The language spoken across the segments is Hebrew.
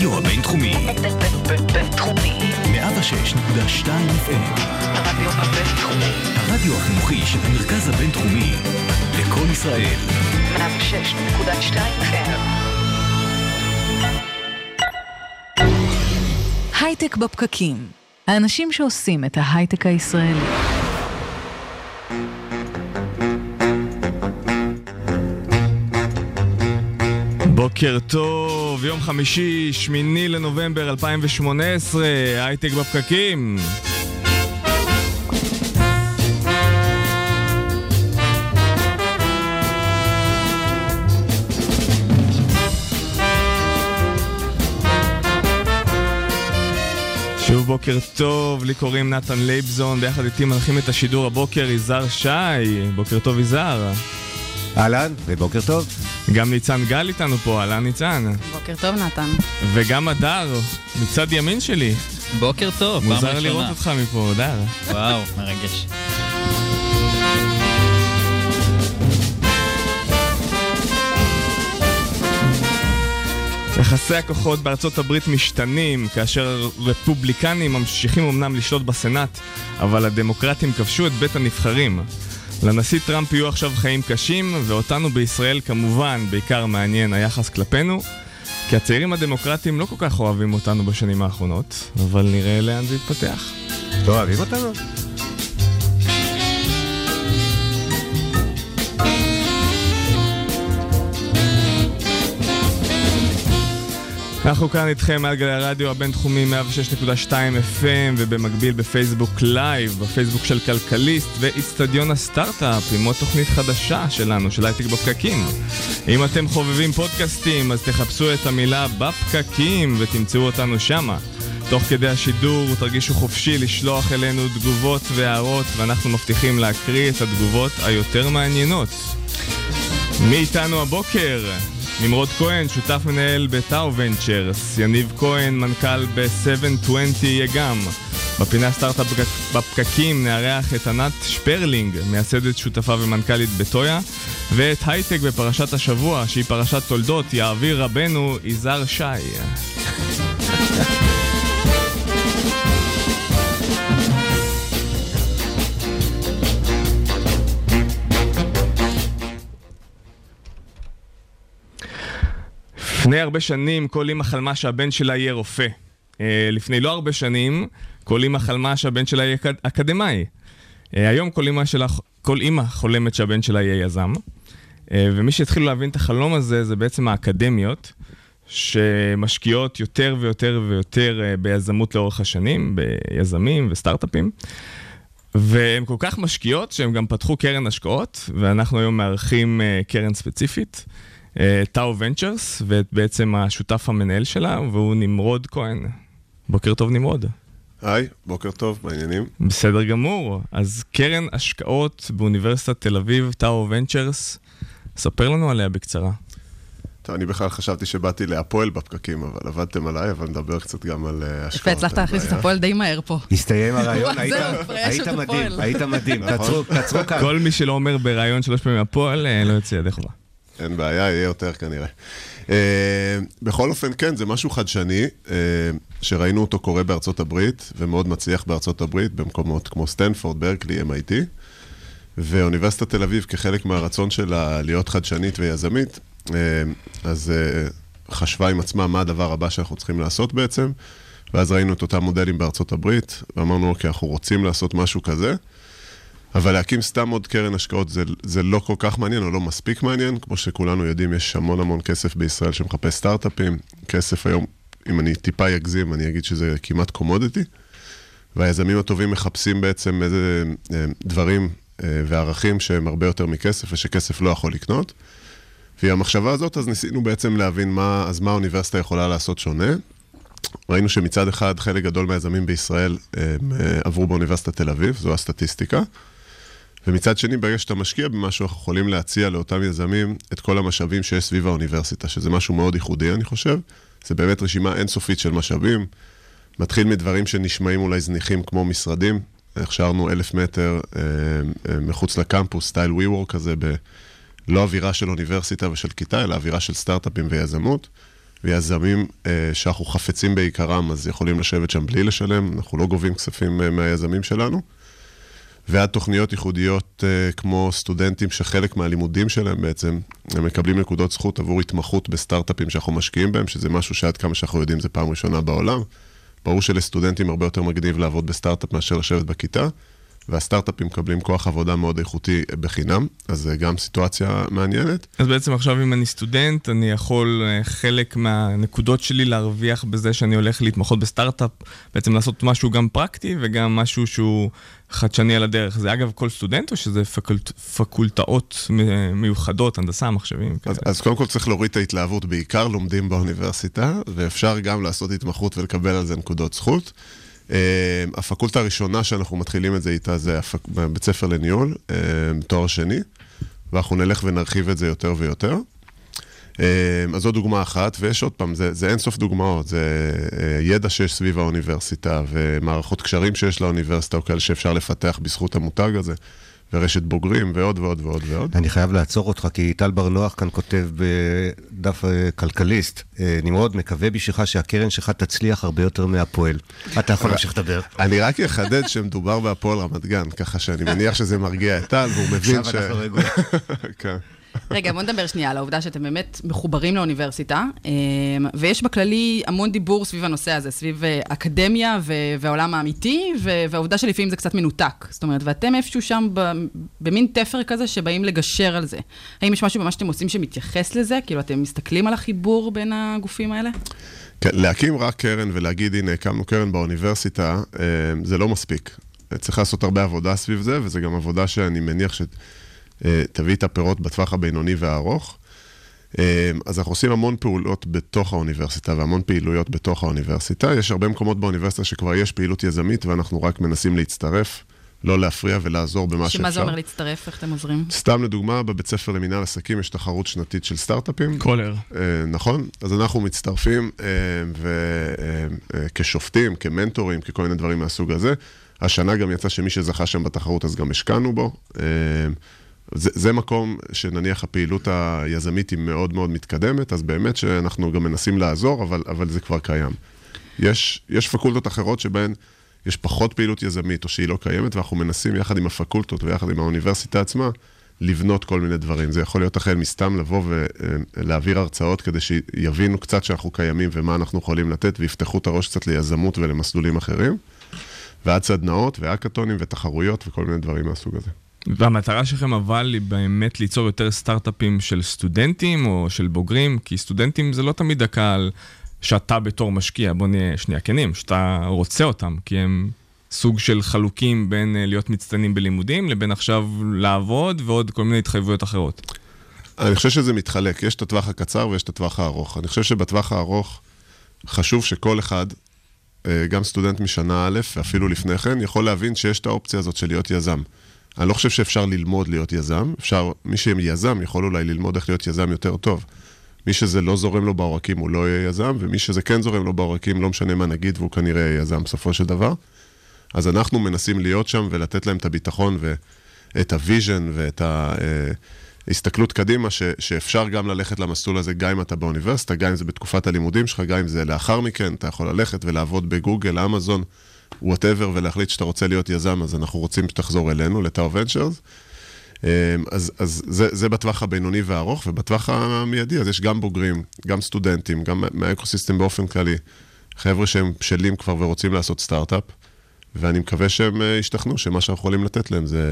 הרדיו הבינתחומי. בינתחומי. 106.2 FM. הרדיו הבינתחומי. הרדיו החינוכי של המרכז הבינתחומי. לקום ישראל. 106.2 FM. הייטק בפקקים. האנשים שעושים את ההייטק הישראלי. בוקר טוב, יום חמישי, שמיני לנובמבר 2018, הייטק בפקקים. שוב בוקר טוב, לי קוראים נתן לייבזון, ביחד איתי מנחים את השידור הבוקר יזהר שי. בוקר טוב יזהר. אהלן, ובוקר טוב. גם ניצן גל איתנו פה, אהלן ניצן. בוקר טוב, נתן. וגם הדר, מצד ימין שלי. בוקר טוב, פעם מוזר ראשונה. לראות אותך מפה, הדר. וואו, מרגש. יחסי הכוחות בארצות הברית משתנים, כאשר רפובליקנים ממשיכים אמנם לשלוט בסנאט, אבל הדמוקרטים כבשו את בית הנבחרים. לנשיא טראמפ יהיו עכשיו חיים קשים, ואותנו בישראל כמובן בעיקר מעניין היחס כלפינו, כי הצעירים הדמוקרטים לא כל כך אוהבים אותנו בשנים האחרונות, אבל נראה לאן זה יתפתח. לא אוהבים אותנו? אנחנו כאן איתכם מעל גלי הרדיו הבינתחומי 106.2 FM ובמקביל בפייסבוק live, בפייסבוק של כלכליסט ואיצטדיון הסטארט-אפ עם עוד תוכנית חדשה שלנו, של הייטק בפקקים. אם אתם חובבים פודקאסטים אז תחפשו את המילה בפקקים ותמצאו אותנו שמה. תוך כדי השידור תרגישו חופשי לשלוח אלינו תגובות והערות ואנחנו מבטיחים להקריא את התגובות היותר מעניינות. מי איתנו הבוקר? נמרוד כהן, שותף מנהל בטאו ונצ'רס, יניב כהן, מנכ"ל ב-720 יגם. בפינה סטארט-אפ בפק- בפקקים נארח את ענת שפרלינג, מייסדת שותפה ומנכ"לית בטויה, ואת הייטק בפרשת השבוע, שהיא פרשת תולדות, יעביר רבנו יזהר שי. לפני הרבה שנים כל אימא חלמה שהבן שלה יהיה רופא. אה, לפני לא הרבה שנים כל אימא חלמה שהבן שלה יהיה אקד- אקדמאי. אה, היום כל אימא, שלה, כל אימא חולמת שהבן שלה יהיה יזם. אה, ומי שהתחילו להבין את החלום הזה זה בעצם האקדמיות, שמשקיעות יותר ויותר ויותר ביזמות לאורך השנים, ביזמים וסטארט-אפים. והן כל כך משקיעות שהן גם פתחו קרן השקעות, ואנחנו היום מארחים קרן ספציפית, טאו ונצ'רס, ובעצם השותף המנהל שלה, והוא נמרוד כהן. בוקר טוב נמרוד. היי, בוקר טוב, מעניינים? בסדר גמור. אז קרן השקעות באוניברסיטת תל אביב, טאו ונצ'רס, ספר לנו עליה בקצרה. טוב, אני בכלל חשבתי שבאתי להפועל בפקקים, אבל עבדתם עליי, אבל נדבר קצת גם על אה, השקעות. יפה, הצלחת להכניס את. הפועל די מהר פה. הסתיים הרעיון, היית- מדהים. היית מדהים. תעצרו- תעצרו כאן. כל מי שלא אומר בריאיון שלוש פעמים הפועל, אה, לא יוצא ידי חובה. אין בעיה, יהיה יותר כנראה. אה, בכל אופן, כן, זה משהו חדשני, אה, שראינו אותו קורה בארצות הברית, ומאוד מצליח בארצות הברית, במקומות כמו סטנפורד, ברקלי, MIT, ואוניברסיטת תל אביב, כחלק מהרצון שלה להיות חדשנית ויזמית, אה, אז חשבה עם עצמה מה הדבר הבא שאנחנו צריכים לעשות בעצם, ואז ראינו את אותם מודלים בארצות הברית, ואמרנו, אוקיי, אנחנו רוצים לעשות משהו כזה. אבל להקים סתם עוד קרן השקעות זה, זה לא כל כך מעניין או לא מספיק מעניין. כמו שכולנו יודעים, יש המון המון כסף בישראל שמחפש סטארט-אפים. כסף היום, אם אני טיפה אגזים, אני אגיד שזה כמעט קומודיטי. והיזמים הטובים מחפשים בעצם איזה אה, דברים אה, וערכים שהם הרבה יותר מכסף ושכסף לא יכול לקנות. ועם המחשבה הזאת, אז ניסינו בעצם להבין מה, אז מה האוניברסיטה יכולה לעשות שונה. ראינו שמצד אחד חלק גדול מהיזמים בישראל הם, אה, עברו באוניברסיטת תל אביב, זו הסטטיסטיקה. ומצד שני, ברגע שאתה משקיע במשהו, אנחנו יכולים להציע לאותם יזמים את כל המשאבים שיש סביב האוניברסיטה, שזה משהו מאוד ייחודי, אני חושב. זה באמת רשימה אינסופית של משאבים. מתחיל מדברים שנשמעים אולי זניחים כמו משרדים. הכשרנו אלף מטר אה, אה, מחוץ לקמפוס, סטייל WeWork כזה, ב... לא אווירה של אוניברסיטה ושל כיתה, אלא אווירה של סטארט-אפים ויזמות. ויזמים אה, שאנחנו חפצים בעיקרם, אז יכולים לשבת שם בלי לשלם, אנחנו לא גובים כספים אה, מהיזמים שלנו. ועד תוכניות ייחודיות אה, כמו סטודנטים שחלק מהלימודים שלהם בעצם, הם מקבלים נקודות זכות עבור התמחות בסטארט-אפים שאנחנו משקיעים בהם, שזה משהו שעד כמה שאנחנו יודעים זה פעם ראשונה בעולם. ברור שלסטודנטים הרבה יותר מגניב לעבוד בסטארט-אפ מאשר לשבת בכיתה, והסטארט-אפים מקבלים כוח עבודה מאוד איכותי בחינם, אז זה גם סיטואציה מעניינת. אז בעצם עכשיו אם אני סטודנט, אני יכול אה, חלק מהנקודות שלי להרוויח בזה שאני הולך להתמחות בסטארט-אפ, בעצם לעשות משהו גם פרקטי וגם משהו שהוא חדשני על הדרך. זה אגב כל סטודנט או שזה פקולט, פקולטאות מיוחדות, הנדסה, מחשבים? אז, כאלה? אז קודם כל צריך להוריד את ההתלהבות, בעיקר לומדים באוניברסיטה, ואפשר גם לעשות התמחות ולקבל על זה נקודות זכות. Uh, הפקולטה הראשונה שאנחנו מתחילים את זה איתה זה הפק... בית ספר לניהול, uh, תואר שני, ואנחנו נלך ונרחיב את זה יותר ויותר. Uh, אז זו דוגמה אחת, ויש עוד פעם, זה, זה אינסוף דוגמאות, זה uh, ידע שיש סביב האוניברסיטה, ומערכות קשרים שיש לאוניברסיטה, או כאלה שאפשר לפתח בזכות המותג הזה, ורשת בוגרים, ועוד ועוד ועוד ועוד. אני חייב לעצור אותך, כי טל בר נוח כאן כותב בדף אה, כלכליסט, אה, נמרוד, מקווה בשבילך שהקרן שלך תצליח הרבה יותר מהפועל. אתה יכול להמשיך לדבר. אני רק אחדד שמדובר בהפועל רמת גן, ככה שאני מניח שזה מרגיע את טל, והוא מבין עכשיו ש... אנחנו רגועים. רגע, בוא נדבר שנייה על העובדה שאתם באמת מחוברים לאוניברסיטה, אמ, ויש בכללי המון דיבור סביב הנושא הזה, סביב אה, אקדמיה והעולם האמיתי, והעובדה שלפעמים זה קצת מנותק. זאת אומרת, ואתם איפשהו שם במין תפר כזה שבאים לגשר על זה. האם יש משהו במה שאתם עושים שמתייחס לזה? כאילו, אתם מסתכלים על החיבור בין הגופים האלה? כן, להקים רק קרן ולהגיד, הנה, הקמנו קרן באוניברסיטה, אה, זה לא מספיק. צריך לעשות הרבה עבודה סביב זה, וזה גם עבודה שאני מניח שתביא את הפירות בטווח הבינוני והארוך. אה, אז אנחנו עושים המון פעולות בתוך האוניברסיטה והמון פעילויות בתוך האוניברסיטה. יש הרבה מקומות באוניברסיטה שכבר יש פעילות יזמית, ואנחנו רק מנסים להצטרף, לא להפריע ולעזור במה שאפשר. שמה זה אומר להצטרף? איך אתם עוזרים? סתם לדוגמה, בבית ספר למינהל עסקים יש תחרות שנתית של סטארט-אפים. קולר. אה, נכון, אז אנחנו מצטרפים וכשופטים, כמנטורים, ככל מיני דברים מהסוג הזה. השנה גם יצא שמי שזכה שם בתחרות, אז גם השקענו בו. זה, זה מקום שנניח הפעילות היזמית היא מאוד מאוד מתקדמת, אז באמת שאנחנו גם מנסים לעזור, אבל, אבל זה כבר קיים. יש, יש פקולטות אחרות שבהן יש פחות פעילות יזמית, או שהיא לא קיימת, ואנחנו מנסים יחד עם הפקולטות ויחד עם האוניברסיטה עצמה, לבנות כל מיני דברים. זה יכול להיות החל מסתם לבוא ולהעביר הרצאות כדי שיבינו קצת שאנחנו קיימים ומה אנחנו יכולים לתת, ויפתחו את הראש קצת ליזמות ולמסלולים אחרים, ועד סדנאות והאקתונים ותחרויות וכל מיני דברים מהסוג הזה. והמטרה שלכם אבל היא באמת ליצור יותר סטארט-אפים של סטודנטים או של בוגרים, כי סטודנטים זה לא תמיד הקהל שאתה בתור משקיע, בוא נהיה שנייה כנים, שאתה רוצה אותם, כי הם סוג של חלוקים בין אה, להיות מצטיינים בלימודים לבין עכשיו לעבוד ועוד כל מיני התחייבויות אחרות. אני חושב שזה מתחלק, יש את הטווח הקצר ויש את הטווח הארוך. אני חושב שבטווח הארוך חשוב שכל אחד, אה, גם סטודנט משנה א', ואפילו לפני כן, יכול להבין שיש את האופציה הזאת של להיות יזם. אני לא חושב שאפשר ללמוד להיות יזם, אפשר, מי שיזם יכול אולי ללמוד איך להיות יזם יותר טוב. מי שזה לא זורם לו בעורקים הוא לא יהיה יזם, ומי שזה כן זורם לו בעורקים, לא משנה מה נגיד, והוא כנראה יהיה יזם בסופו של דבר. אז אנחנו מנסים להיות שם ולתת להם את הביטחון ואת ה vision ואת ההסתכלות קדימה, ש, שאפשר גם ללכת למסלול הזה, גם אם אתה באוניברסיטה, גם אם זה בתקופת הלימודים שלך, גם אם זה לאחר מכן, אתה יכול ללכת ולעבוד בגוגל, אמזון, whatever, ולהחליט שאתה רוצה להיות יזם, אז אנחנו רוצים שתחזור אלינו, לטאו ונצ'רס. אז, אז זה, זה בטווח הבינוני והארוך, ובטווח המיידי, אז יש גם בוגרים, גם סטודנטים, גם מהאקוסיסטם באופן כללי, חבר'ה שהם בשלים כבר ורוצים לעשות סטארט-אפ, ואני מקווה שהם אה, ישתכנעו שמה שאנחנו יכולים לתת להם זה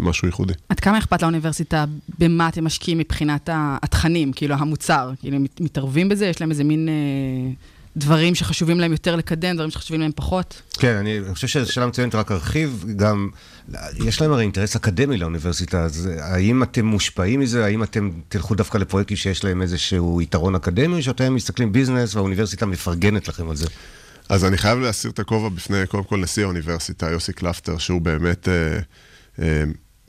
משהו ייחודי. עד כמה אכפת לאוניברסיטה במה אתם משקיעים מבחינת התכנים, כאילו המוצר? כאילו הם מתערבים בזה? יש להם איזה מין אה, דברים שחשובים להם יותר לקדם, דברים שחשובים להם פחות? כן, אני חושב שזו שאלה מצוינת, רק ארחיב, גם, יש להם הרי אינטרס אקדמי לאוניברסיטה, אז האם אתם מושפעים מזה? האם אתם תלכו דווקא לפרויקטים שיש להם איזשהו יתרון אקדמי, או שאתם מסתכלים ביזנס והאוניברסיטה מפרגנת לכם על זה? אז אני חייב להסיר את הכובע בפני, קודם כל, נשיא האוניברסיטה, יוסי קלפטר, שהוא באמת אה, אה,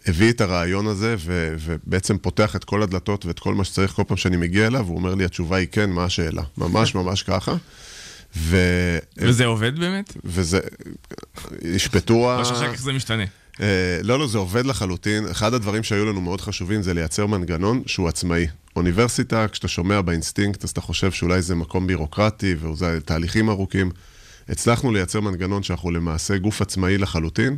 הביא את הרעיון הזה, ו, ובעצם פותח את כל הדלתות ואת כל מה שצריך כל פעם שאני מגיע אליו, הוא אומר לי, התשובה היא כן, מה השאלה? ממש ממש ככה. ו... וזה עובד באמת? וזה... ישפטו ה... או שאחר כך זה משתנה. אה, לא, לא, זה עובד לחלוטין. אחד הדברים שהיו לנו מאוד חשובים זה לייצר מנגנון שהוא עצמאי. אוניברסיטה, כשאתה שומע באינסטינקט, אז אתה חושב שאולי זה מקום בירוקרטי וזה תהליכים ארוכים. הצלחנו לייצר מנגנון שאנחנו למעשה גוף עצמאי לחלוטין.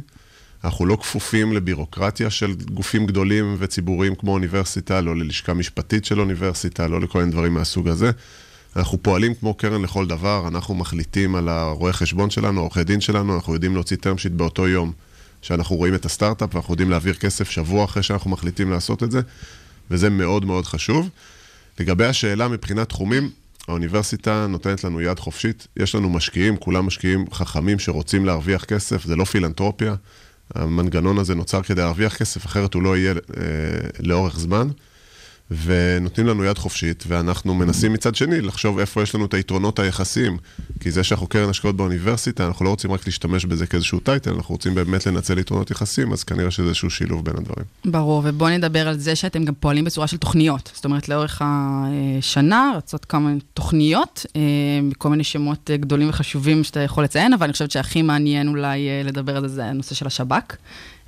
אנחנו לא כפופים לבירוקרטיה של גופים גדולים וציבוריים כמו אוניברסיטה, לא ללשכה משפטית של אוניברסיטה, לא לכל מיני דברים מהסוג הזה. אנחנו פועלים כמו קרן לכל דבר, אנחנו מחליטים על הרואי חשבון שלנו, עורכי דין שלנו, אנחנו יודעים להוציא term sheet באותו יום שאנחנו רואים את הסטארט-אפ, ואנחנו יודעים להעביר כסף שבוע אחרי שאנחנו מחליטים לעשות את זה, וזה מאוד מאוד חשוב. לגבי השאלה מבחינת תחומים, האוניברסיטה נותנת לנו יד חופשית, יש לנו משקיעים, כולם משקיעים חכמים שרוצים להרוויח כסף, זה לא פילנטרופיה. המנגנון הזה נוצר כדי להרוויח כסף, אחרת הוא לא יהיה אה, לאורך זמן. ונותנים לנו יד חופשית, ואנחנו מנסים מצד שני לחשוב איפה יש לנו את היתרונות היחסיים. כי זה שאנחנו קרן השקעות באוניברסיטה, אנחנו לא רוצים רק להשתמש בזה כאיזשהו טייטל, אנחנו רוצים באמת לנצל יתרונות יחסיים, אז כנראה שזה איזשהו שילוב בין הדברים. ברור, ובואו נדבר על זה שאתם גם פועלים בצורה של תוכניות. זאת אומרת, לאורך השנה רצות כמה תוכניות, אה, כל מיני שמות גדולים וחשובים שאתה יכול לציין, אבל אני חושבת שהכי מעניין אולי אה, לדבר על זה, זה הנושא של השב"כ.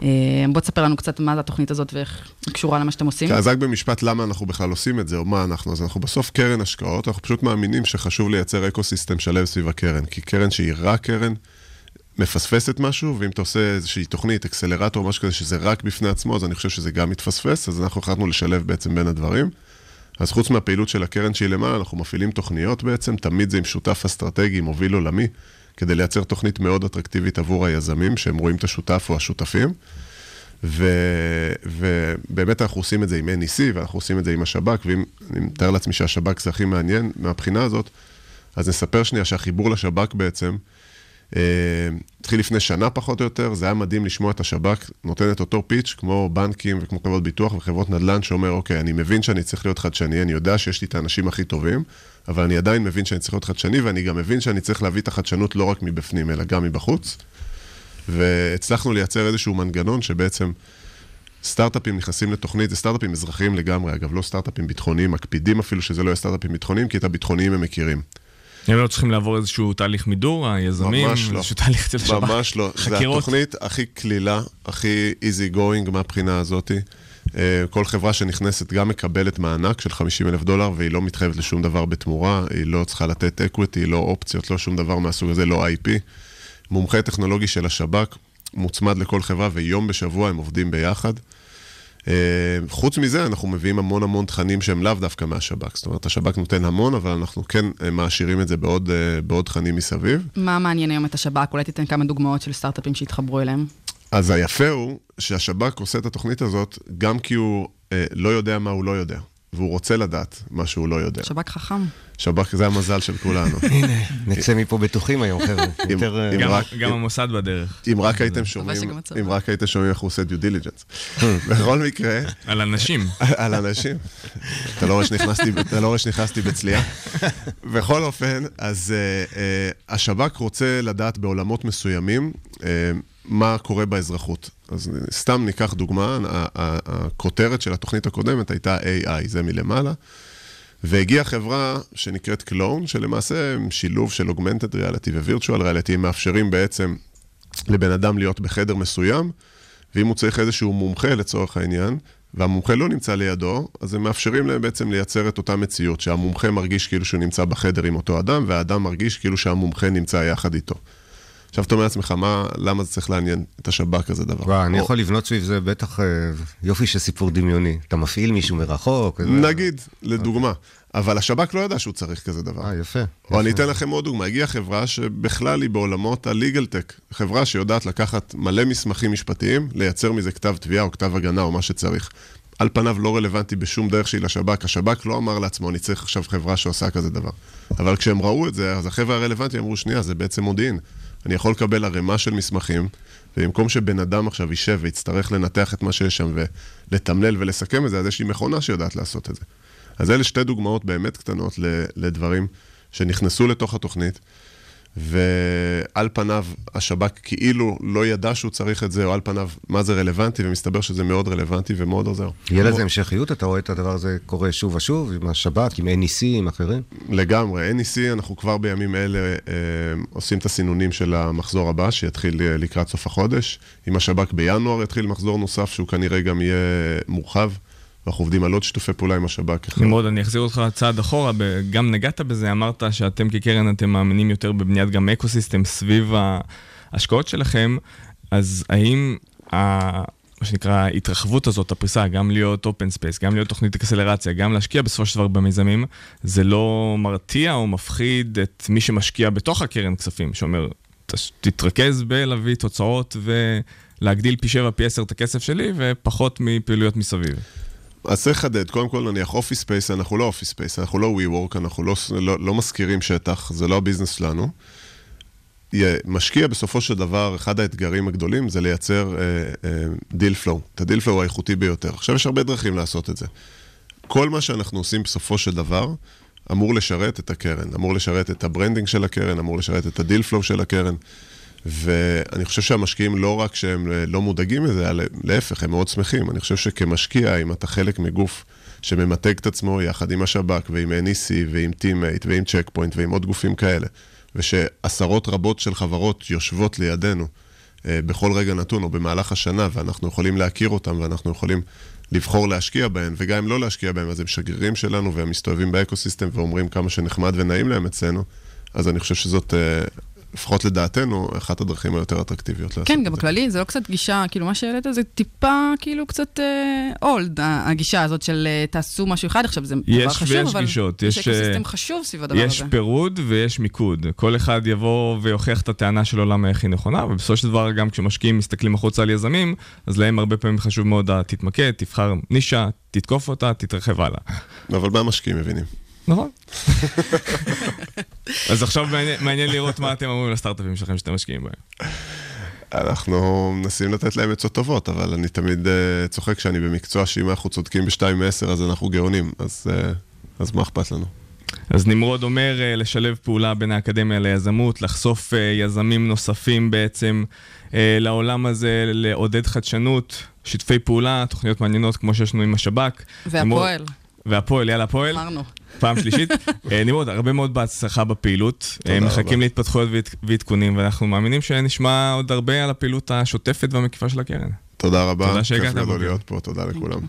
אה, בוא תספר לנו קצת מה התוכנית הזאת ואיך היא קשורה למה שאתם עושים. אז רק במשפט למה אנחנו בכלל עושים את זה, או מה אנחנו. אז אנחנו בסוף קרן השקעות, אנחנו פשוט מאמינים שחשוב לייצר אקו-סיסטם שלם סביב הקרן. כי קרן שהיא רק קרן, מפספסת משהו, ואם אתה עושה איזושהי תוכנית, אקסלרטור, משהו כזה, שזה רק בפני עצמו, אז אני חושב שזה גם מתפספס, אז אנחנו החלטנו לשלב בעצם בין הדברים. אז חוץ מהפעילות של הקרן שהיא למעלה, אנחנו מפעילים תוכניות בעצם, תמיד זה עם שותף אסטרטגי, מוביל עולמי, כדי לייצר תוכנית מאוד אטרקטיבית עבור היזמים, שהם רואים את השותף או השותפים. ו, ובאמת אנחנו עושים את זה עם NEC, ואנחנו עושים את זה עם השב"כ, ואם אני מתאר לעצמי שהשב"כ זה הכי מעניין מהבחינה הזאת, אז נספר שנייה שהחיבור לשב"כ בעצם, התחיל לפני שנה פחות או יותר, זה היה מדהים לשמוע את השב"כ נותן את אותו פיץ', כמו בנקים וכמו חברות ביטוח וחברות נדל"ן, שאומר, אוקיי, אני מבין שאני צריך להיות חדשני, אני יודע שיש לי את האנשים הכי טובים, אבל אני עדיין מבין שאני צריך להיות חדשני, ואני גם מבין שאני צריך להביא את החדשנות לא רק מבפנים, אלא גם מבחוץ. והצלחנו לייצר איזשהו מנגנון שבעצם סטארט-אפים נכנסים לתוכנית, זה סטארט-אפים אזרחיים לגמרי, אגב, לא סטארט-אפים ביטחוניים, מקפידים אפילו שזה לא יהיה סטארט-אפים ביטחוניים, כי את הביטחוניים הם מכירים. הם לא צריכים לעבור איזשהו תהליך מידור, היזמים? ממש לא. איזשהו תהליך של שב"כ? ממש לא. חקירות? התוכנית הכי קלילה, הכי easy going מהבחינה הזאתי. אה, כל חברה שנכנסת גם מקבלת מענק של 50 אלף דולר, והיא לא מתחייבת לשום דבר בתמורה, היא לא צריכה לתת equity, לא אופציות, לא שום דבר מהסוג הזה, לא IP. מומחה טכנולוגי של השב"כ, מוצמד לכל חברה, ויום בשבוע הם עובדים ביחד. אה, חוץ מזה, אנחנו מביאים המון המון תכנים שהם לאו דווקא מהשב"כ. זאת אומרת, השב"כ נותן המון, אבל אנחנו כן אה, מעשירים את זה בעוד, אה, בעוד תכנים מסביב. מה מעניין היום את השב"כ? אולי תיתן כמה דוגמאות של סטארט-אפים שהתחברו אליהם. אז היפה הוא שהשב"כ עושה את התוכנית הזאת גם כי הוא אה, לא יודע מה הוא לא יודע, והוא רוצה לדעת מה שהוא לא יודע. שב"כ חכם. שב"כ זה המזל של כולנו. הנה, נצא מפה בטוחים היום, חבר'ה. אה, גם- המוסד בדרך. אם רק הייתם שומעים. אם רק הייתם שומעים איך הוא עושה דיו דיליג'נס. בכל מקרה, על אנשים. על אנשים. אתה לא רואה שנכנסתי, אתה לא רואה שנכנסתי בצליעה. בכל אופן, אז uh, uh, השב"כ רוצה לדעת בעולמות מסוימים מה קורה באזרחות. אז סתם ניקח דוגמה, הכותרת של התוכנית הקודמת הייתה AI, זה מלמעלה. והגיעה חברה שנקראת קלון, שלמעשה הם שילוב של אוגמנטד ריאליטי ווירטואל ריאליטי, הם מאפשרים בעצם לבן אדם להיות בחדר מסוים, ואם הוא צריך איזשהו מומחה לצורך העניין, והמומחה לא נמצא לידו, אז הם מאפשרים להם בעצם לייצר את אותה מציאות, שהמומחה מרגיש כאילו שהוא נמצא בחדר עם אותו אדם, והאדם מרגיש כאילו שהמומחה נמצא יחד איתו. עכשיו אתה אומר לעצמך, מה, למה זה צריך לעניין את השב"כ כזה דבר? וואו, אני יכול לבנות סביב זה בטח אה, יופי של סיפור דמיוני. אתה מפעיל מישהו מרחוק. נגיד, לדוגמה. אבל השב"כ לא ידע שהוא צריך כזה דבר. אה, יפה. או אני. אתן לכם עוד דוגמה, הגיעה חברה שבכלל היא בעולמות ה-legal tech, חברה שיודעת לקחת מלא מסמכים משפטיים, לייצר מזה כתב תביעה או כתב הגנה או מה שצריך. על פניו לא רלוונטי בשום דרך שהיא לשב"כ, השב"כ לא אמר לעצמו, אני צריך עכשיו חברה שעושה כזה דבר. אבל כשהם ראו את זה, אז החבר'ה הרלוונטיים אמרו, שנייה, זה בעצם מודיעין. אני יכול לקבל ערימה של מסמכים, ובמקום שבן אדם עכשיו יישב ויצטרך לנתח את מה שיש שם ולתמלל ולסכם את זה, אז יש לי מכונה שיודעת לעשות את זה. אז אלה שתי דוגמאות באמת קטנות לדברים שנכנסו לתוך התוכנית, ועל פניו השב"כ כאילו לא ידע שהוא צריך את זה, או על פניו מה זה רלוונטי, ומסתבר שזה מאוד רלוונטי ומאוד עוזר. יהיה לזה המשכיות? אתה רואה את הדבר הזה קורה שוב ושוב, עם השב"כ, עם NEC, עם אחרים? לגמרי, NEC, אנחנו כבר בימים אלה אה, עושים את הסינונים של המחזור הבא, שיתחיל אה, לקראת סוף החודש. עם השב"כ בינואר יתחיל מחזור נוסף, שהוא כנראה גם יהיה מורחב, ואנחנו עובדים על עוד שיתופי פעולה עם השב"כ. נמרוד, אני אחזיר אותך צעד אחורה, גם נגעת בזה, אמרת שאתם כקרן, אתם מאמינים יותר בבניית גם אקו-סיסטם סביב ההשקעות שלכם, אז האם ה... מה שנקרא ההתרחבות הזאת, הפריסה, גם להיות open space, גם להיות תוכנית אקסלרציה, גם להשקיע בסופו של דבר במיזמים, זה לא מרתיע או מפחיד את מי שמשקיע בתוך הקרן כספים, שאומר, "תש- תתרכז בלהביא תוצאות ולהגדיל פי 7, פי 10 את הכסף שלי, ופחות מפעילויות מסביב. אז צריך לחדד, קודם כל נניח office space, אנחנו לא office space, אנחנו לא WeWork, אנחנו לא, לא, לא משכירים שטח, זה לא ה business שלנו. משקיע בסופו של דבר, אחד האתגרים הגדולים זה לייצר deal flow, את ה deal flow האיכותי ביותר. עכשיו יש הרבה דרכים לעשות את זה. כל מה שאנחנו עושים בסופו של דבר אמור לשרת את הקרן, אמור לשרת את ה branding של הקרן, אמור לשרת את ה deal flow של הקרן. ואני חושב שהמשקיעים לא רק שהם אה, לא מודאגים מזה, אלא להפך, הם מאוד שמחים. אני חושב שכמשקיע, אם אתה חלק מגוף שממתג את עצמו יחד עם השב"כ ועם NEC ועם טימייט ועם צ'ק פוינט ועם עוד גופים כאלה, ושעשרות רבות של חברות יושבות לידינו אה, בכל רגע נתון או במהלך השנה, ואנחנו יכולים להכיר אותם ואנחנו יכולים לבחור להשקיע בהן, וגם אם לא להשקיע בהן, אז הם שגרירים שלנו והם מסתובבים באקוסיסטם ואומרים כמה שנחמד ונעים להם אצלנו, אז אני חושב שזאת, אה, לפחות לדעתנו, אחת הדרכים היותר אטרקטיביות לעשות כן, את גם זה. בכללי זה לא קצת גישה, כאילו מה שהעלית זה טיפה, כאילו קצת אולד, הגישה הזאת של אה, תעשו משהו אחד עכשיו, זה דבר יש חשוב, ויש אבל גישות, יש יש, אקוסיסטם אה, חשוב סביב הדבר יש הזה. פירוד ויש מיקוד. כל אחד יבוא ויוכיח את הטענה שלו למה איך היא נכונה, ובסופו של דבר גם כשמשקיעים מסתכלים החוצה על יזמים, אז להם הרבה פעמים חשוב מאוד התתמקד, תבחר נישה, תתקוף אותה, תתרחב הלאה. אבל מה המשקיעים מבינים? נכון. אז עכשיו מעניין, לראות מה אתם אומרים לסטארט-אפים שלכם שאתם משקיעים בהם. אנחנו מנסים לתת להם עצות טובות, אבל אני תמיד uh, צוחק שאני במקצוע שאם אנחנו צודקים ב-2 מ-10 אז אנחנו גאונים, אז, uh, אז מה אכפת לנו? אז נמרוד אומר אה, לשלב פעולה בין האקדמיה ליזמות, לחשוף אה, יזמים נוספים בעצם אה, לעולם הזה, לעודד חדשנות, שיתופי פעולה, תוכניות מעניינות כמו שיש לנו עם השב"כ. נמרוד- והפועל, יאללה הפועל. אמרנו. פעם שלישית. אה, נמרוד, הרבה מאוד בהצלחה בפעילות. אה. מחכים להתפתחויות ועד- ועדכונים, ואנחנו מאמינים שנשמע עוד הרבה על הפעילות השוטפת והמקיפה של הקרן. תודה רבה, תודה שהגעת כיף גדול. להיות פה, תודה לכולם.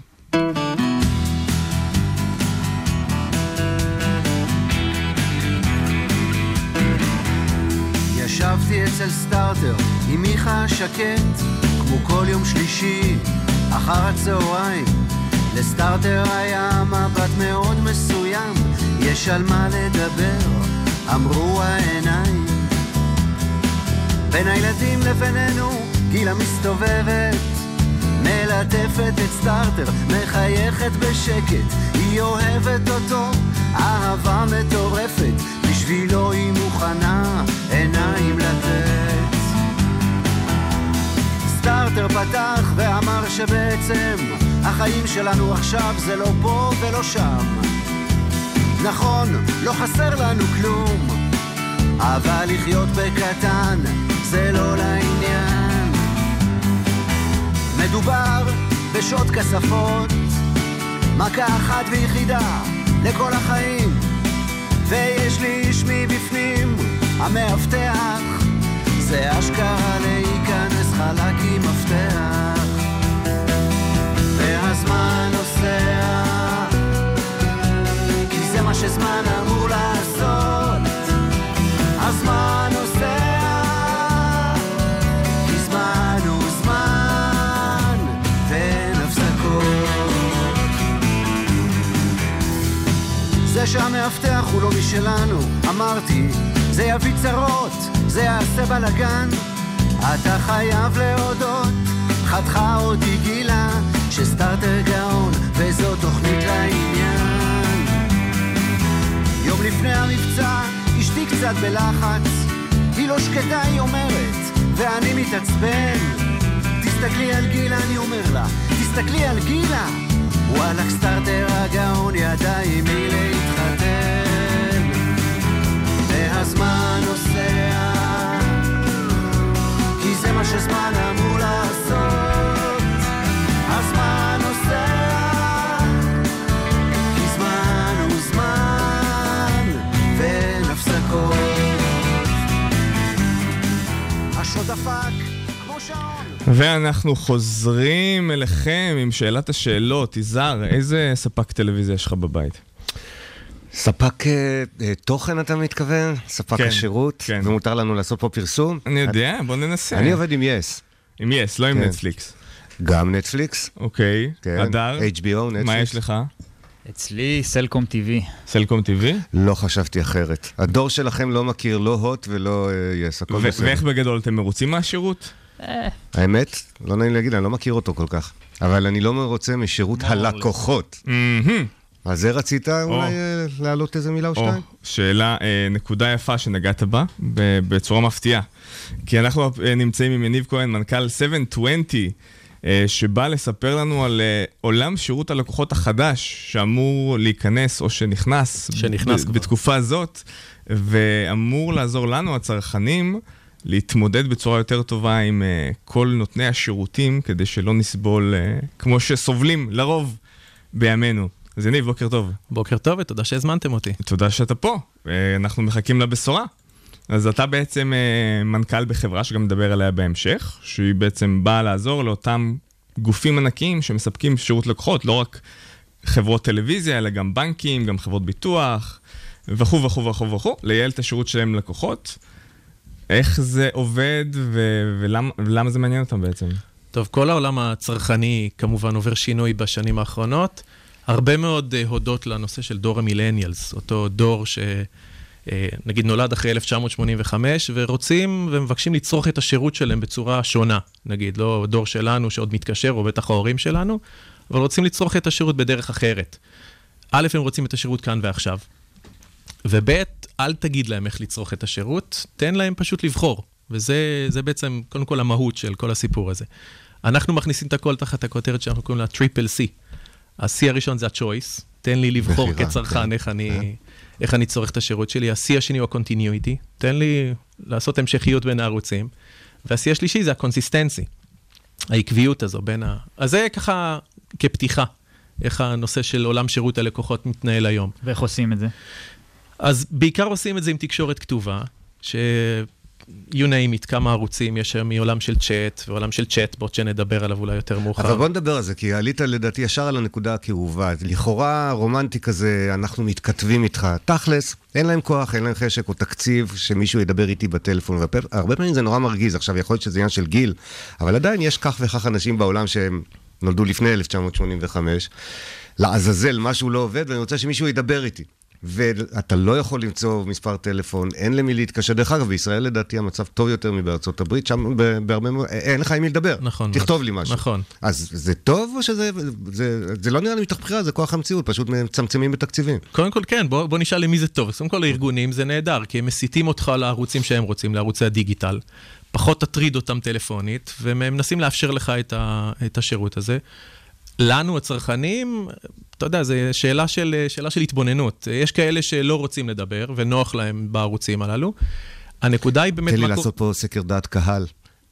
ישבתי אצל סטארטר עם מיכה שקט, כמו כל יום שלישי, אחר הצהריים. לסטארטר היה מבט מאוד מסוים, יש על מה לדבר, אמרו העיניים. בין הילדים לבינינו, גילה מסתובבת, מלטפת את סטארטר, מחייכת בשקט, היא אוהבת אותו, אהבה מטורפת, בשבילו היא מוכנה עיניים סטארטר פתח ואמר שבעצם החיים שלנו עכשיו זה לא פה ולא שם. נכון, לא חסר לנו כלום, אבל לחיות בקטן זה לא לעניין. מדובר בשעות כספות, מכה אחת ויחידה לכל החיים, ויש לי איש מבפנים, המאבטח, זה אשכרה להיכנס חלק עם מפתח, והזמן נוסע, כי זה מה שזמן אמור לעשות, הזמן נוסע, כי זמן הוא זמן, ואין הפסקות. זה שהמאבטח הוא לא משלנו, אמרתי, זה יביא צרות, זה יעשה בלאגן. אתה חייב להודות, חתכה אותי גילה, שסטארטר גאון, וזו תוכנית לעניין. יום לפני המבצע, אשתי קצת בלחץ, היא לא שקטה, היא אומרת, ואני מתעצבן. תסתכלי על גילה, אני אומר לה, תסתכלי על גילה. וואלכ סטארטר הגאון ידע עם מי להתחתן. והזמן נוסע, מה שזמן אמור לעשות. הזמן שעון. ואנחנו חוזרים אליכם עם שאלת השאלות. יזהר, איזה ספק טלוויזיה יש לך בבית? ספק אה, אה, תוכן אתה מתכוון? ספק כן, השירות? כן. ומותר לנו לעשות פה פרסום? אני יודע, בוא ננסה. אני עובד עם יס. עם יס, לא עם כן. נטפליקס. גם נטפליקס, אוקיי. כן. הדר, HBO, נטפליקס. מה יש לך? אצלי סלקום TV. סלקום TV? לא חשבתי אחרת. הדור שלכם לא מכיר לא הוט ולא אה, יס, הכל בסדר. ואיך בגדול אתם מרוצים מהשירות? האמת, לא נעים להגיד, אני לא מכיר אותו כל כך. אבל אני לא מרוצה משירות. הלקוחות. אז זה רצית אולי אה, להעלות איזה מילה או או, שתיים? שאלה, אה, נקודה יפה שנגעת בה, ב- בצורה מפתיעה. כי אנחנו אה, נמצאים עם יניב כהן, מנכ"ל 720, אה, שבא לספר לנו על עולם שירות הלקוחות החדש, שאמור להיכנס או שנכנס, שנכנס ב- כבר. בתקופה הזאת, ואמור לעזור לנו, הצרכנים, להתמודד בצורה יותר טובה עם כל נותני השירותים, כדי שלא נסבול כמו שסובלים לרוב בימינו. אז יניב, בוקר טוב. בוקר טוב ותודה שהזמנתם אותי. תודה שאתה פה, אה, אנחנו מחכים לבשורה. אז אתה בעצם אה, מנכ"ל בחברה שגם נדבר עליה בהמשך, שהיא בעצם באה לעזור לאותם גופים ענקיים שמספקים שירות לקוחות, לא רק חברות טלוויזיה, אלא גם בנקים, גם חברות ביטוח, וכו' וכו' וכו' וכו', לייעל את השירות שלהם ללקוחות. איך זה עובד ו- ולמה, ולמה זה מעניין אותם בעצם? טוב, כל העולם הצרכני כמובן עובר שינוי בשנים האחרונות. הרבה מאוד אה, הודות לנושא של דור המילניאלס, אותו דור ש... אה, נגיד נולד אחרי 1985, ורוצים ומבקשים לצרוך את השירות שלהם בצורה שונה. נגיד, לא דור שלנו שעוד מתקשר, או בטח ההורים שלנו, אבל רוצים לצרוך את השירות בדרך אחרת. א', הם רוצים את השירות כאן ועכשיו, וב', אל תגיד להם איך לצרוך את השירות, תן להם פשוט לבחור. וזה זה בעצם, קודם כל, המהות של כל הסיפור הזה. אנחנו מכניסים את הכל תחת הכותרת שאנחנו קוראים לה triple C. ה-C הראשון זה ה-choice, תן לי לבחור בחירה, כצרכן כן. איך אני, איך אני צורך את השירות שלי. ה-C השני הוא ה-continuity, תן לי לעשות המשכיות בין הערוצים. וה-C השלישי זה ה-consistency, העקביות הזו בין ה... אז זה ככה כפתיחה, איך הנושא של עולם שירות הלקוחות מתנהל היום. ואיך עושים את זה? אז בעיקר עושים את זה עם תקשורת כתובה, ש... you name it, כמה ערוצים יש היום מעולם של צ'אט ועולם של צ'אטבוט, שנדבר עליו אולי יותר מאוחר. אבל בוא נדבר על זה, כי עלית לדעתי ישר על הנקודה הכאובה. לכאורה רומנטי כזה, אנחנו מתכתבים איתך. תכלס, אין להם כוח, אין להם חשק או תקציב שמישהו ידבר איתי בטלפון. והרבה פעמים זה נורא מרגיז. עכשיו, יכול להיות שזה עניין של גיל, אבל עדיין יש כך וכך אנשים בעולם שהם נולדו לפני 1985. לעזאזל, משהו לא עובד, ואני רוצה שמישהו ידבר איתי. ואתה לא יכול למצוא מספר טלפון, אין למי להתקשר. דרך אגב, בישראל לדעתי המצב טוב יותר מבארצות הברית, שם בהרבה מאוד, אין לך עם מי לדבר. נכון. תכתוב לי משהו. נכון. אז זה טוב או שזה, זה, זה לא נראה לי מתוך בחירה, זה כוח המציאות, פשוט מצמצמים בתקציבים. קודם כל, כן, בוא, בוא נשאל למי זה טוב. קודם כל, לארגונים זה נהדר, כי הם מסיטים אותך לערוצים שהם רוצים, לערוצי הדיגיטל. פחות תטריד אותם טלפונית, והם מנסים לאפשר לך את, ה, את השירות הזה. לנו, הצרכנים, אתה יודע, זו שאלה של, שאלה של התבוננות. יש כאלה שלא רוצים לדבר, ונוח להם בערוצים הללו. הנקודה היא באמת... תן לי מה קורה- לעשות פה סקר דעת קהל.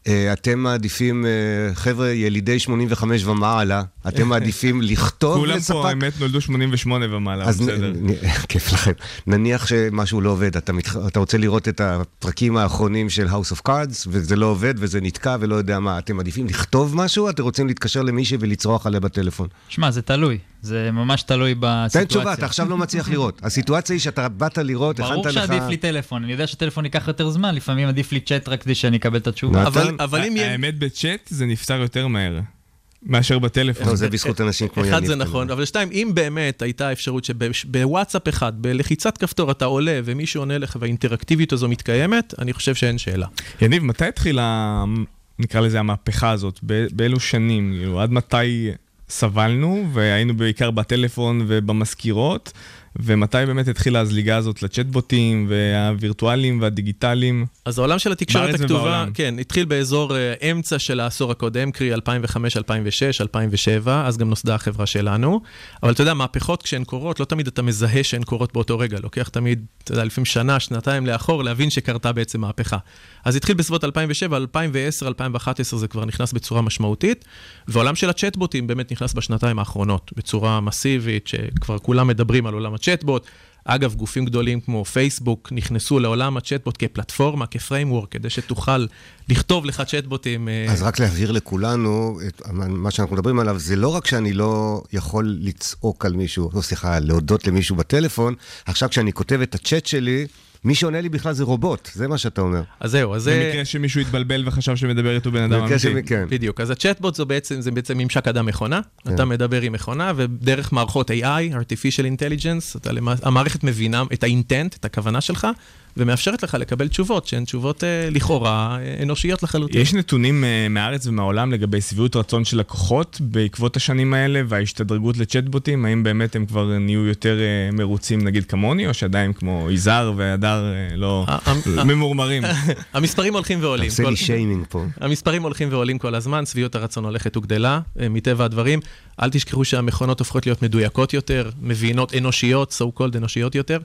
אה, אתם מעדיפים, אה, חבר'ה, ילידי 85 ומעלה, אתם מעדיפים לכתוב כולם לספק? פה האמת נולדו 88 ומעלה, אז בסדר. נ- כיף לכם. נניח שמשהו לא עובד, אתה, מת... אתה רוצה לראות את הפרקים האחרונים של House of Cards, וזה לא עובד, וזה נתקע, ולא יודע מה. אתם מעדיפים לכתוב משהו, אתם רוצים להתקשר למישהי ולצרוח עליה בטלפון. שמע, זה תלוי. זה ממש תלוי בסיטואציה. תן תשובה, אתה עכשיו לא מצליח לראות. הסיטואציה היא שאתה באת לראות, הכנת לך... ברור שעדיף לי טלפון, אני יודע שטלפון ייקח יותר זמן, לפעמים עדיף לי צ'אט רק כדי שאני אקבל את התשובה. נתן? אבל, אבל אם יהיה... האמת בצ'אט זה נפתר יותר מהר מאשר בטלפון. לא, זה בזכות אנשים כמו יניב. אחד זה. נכון, אבל שתיים, אם באמת הייתה אפשרות שבוואטסאפ אחד, בלחיצת כפתור אתה עולה ומישהו עונה לך והאינטראקטיביות הזו מתקיימת, אני חושב שאין שאלה. יניב, מתי התחילה, נקרא לזה, המהפכה הזאת? באילו שנים? כאילו, עד מתי סבלנו, והיינו בעיקר בטלפון ובמזכירות, ומתי באמת התחילה הזליגה הזאת לצ'טבוטים, והווירטואליים והדיגיטליים? אז העולם של התקשורת הכתובה, ובעולם. כן, התחיל באזור אה, אמצע של העשור הקודם, קרי 2005, 2006, 2007, אז גם נוסדה החברה שלנו. אבל אתה יודע, מהפכות כשהן קורות, לא תמיד אתה מזהה שהן קורות באותו רגע. לוקח תמיד, אתה יודע, לפעמים שנה, שנתיים לאחור, להבין שקרתה בעצם מהפכה. אז התחיל בסביבות 2007, 2010, 2011 זה כבר נכנס בצורה משמעותית, והעולם של הצ'טבוטים באמת נכנס בשנתיים האחרונות, בצורה מסיבית, שכבר כולם מדברים על עולם הצ'טבוט. אגב, גופים גדולים כמו פייסבוק נכנסו לעולם הצ'טבוט כפלטפורמה, כפריימוורק, כדי שתוכל לכתוב לך צ'טבוטים. אה, אז רק להבהיר לכולנו, את מה שאנחנו מדברים עליו, זה לא רק שאני לא יכול לצעוק על מישהו, או סליחה, להודות למישהו בטלפון, עכשיו כשאני כותב את הצ'אט שלי, מי שעונה לי בכלל זה רובוט, זה מה שאתה אומר. אז זהו, אז זה... במקרה שמישהו התבלבל וחשב שמדבר איתו בן אדם אמיתי. כן. בדיוק, אז הצ'טבוט זה בעצם, זה בעצם ממשק אדם-מכונה, כן. אתה מדבר עם מכונה, ודרך מערכות AI, artificial intelligence, אתה למע... המערכת מבינה את האינטנט, את הכוונה שלך, ומאפשרת לך לקבל תשובות, שהן תשובות אה, לכאורה אה, אנושיות לחלוטין. יש נתונים אה, מהארץ ומהעולם לגבי שביעות רצון של לקוחות בעקבות השנים האלה וההשתדרגות לצ'טבוטים? האם באמת הם כבר נהיו יותר אה, מרוצים נגיד כמוני, או שעדיין כמו יזהר והדר אה, לא ממורמרים? המספרים הולכים ועולים. עושה כל- לי שיימינג פה. המספרים הולכים ועולים כל הזמן, שביעות הרצון הולכת וגדלה, אה, מטבע הדברים. אל תשכחו שהמכונות הופכות להיות מדויקות יותר, מבינות אנושיות, so called אנושיות יותר,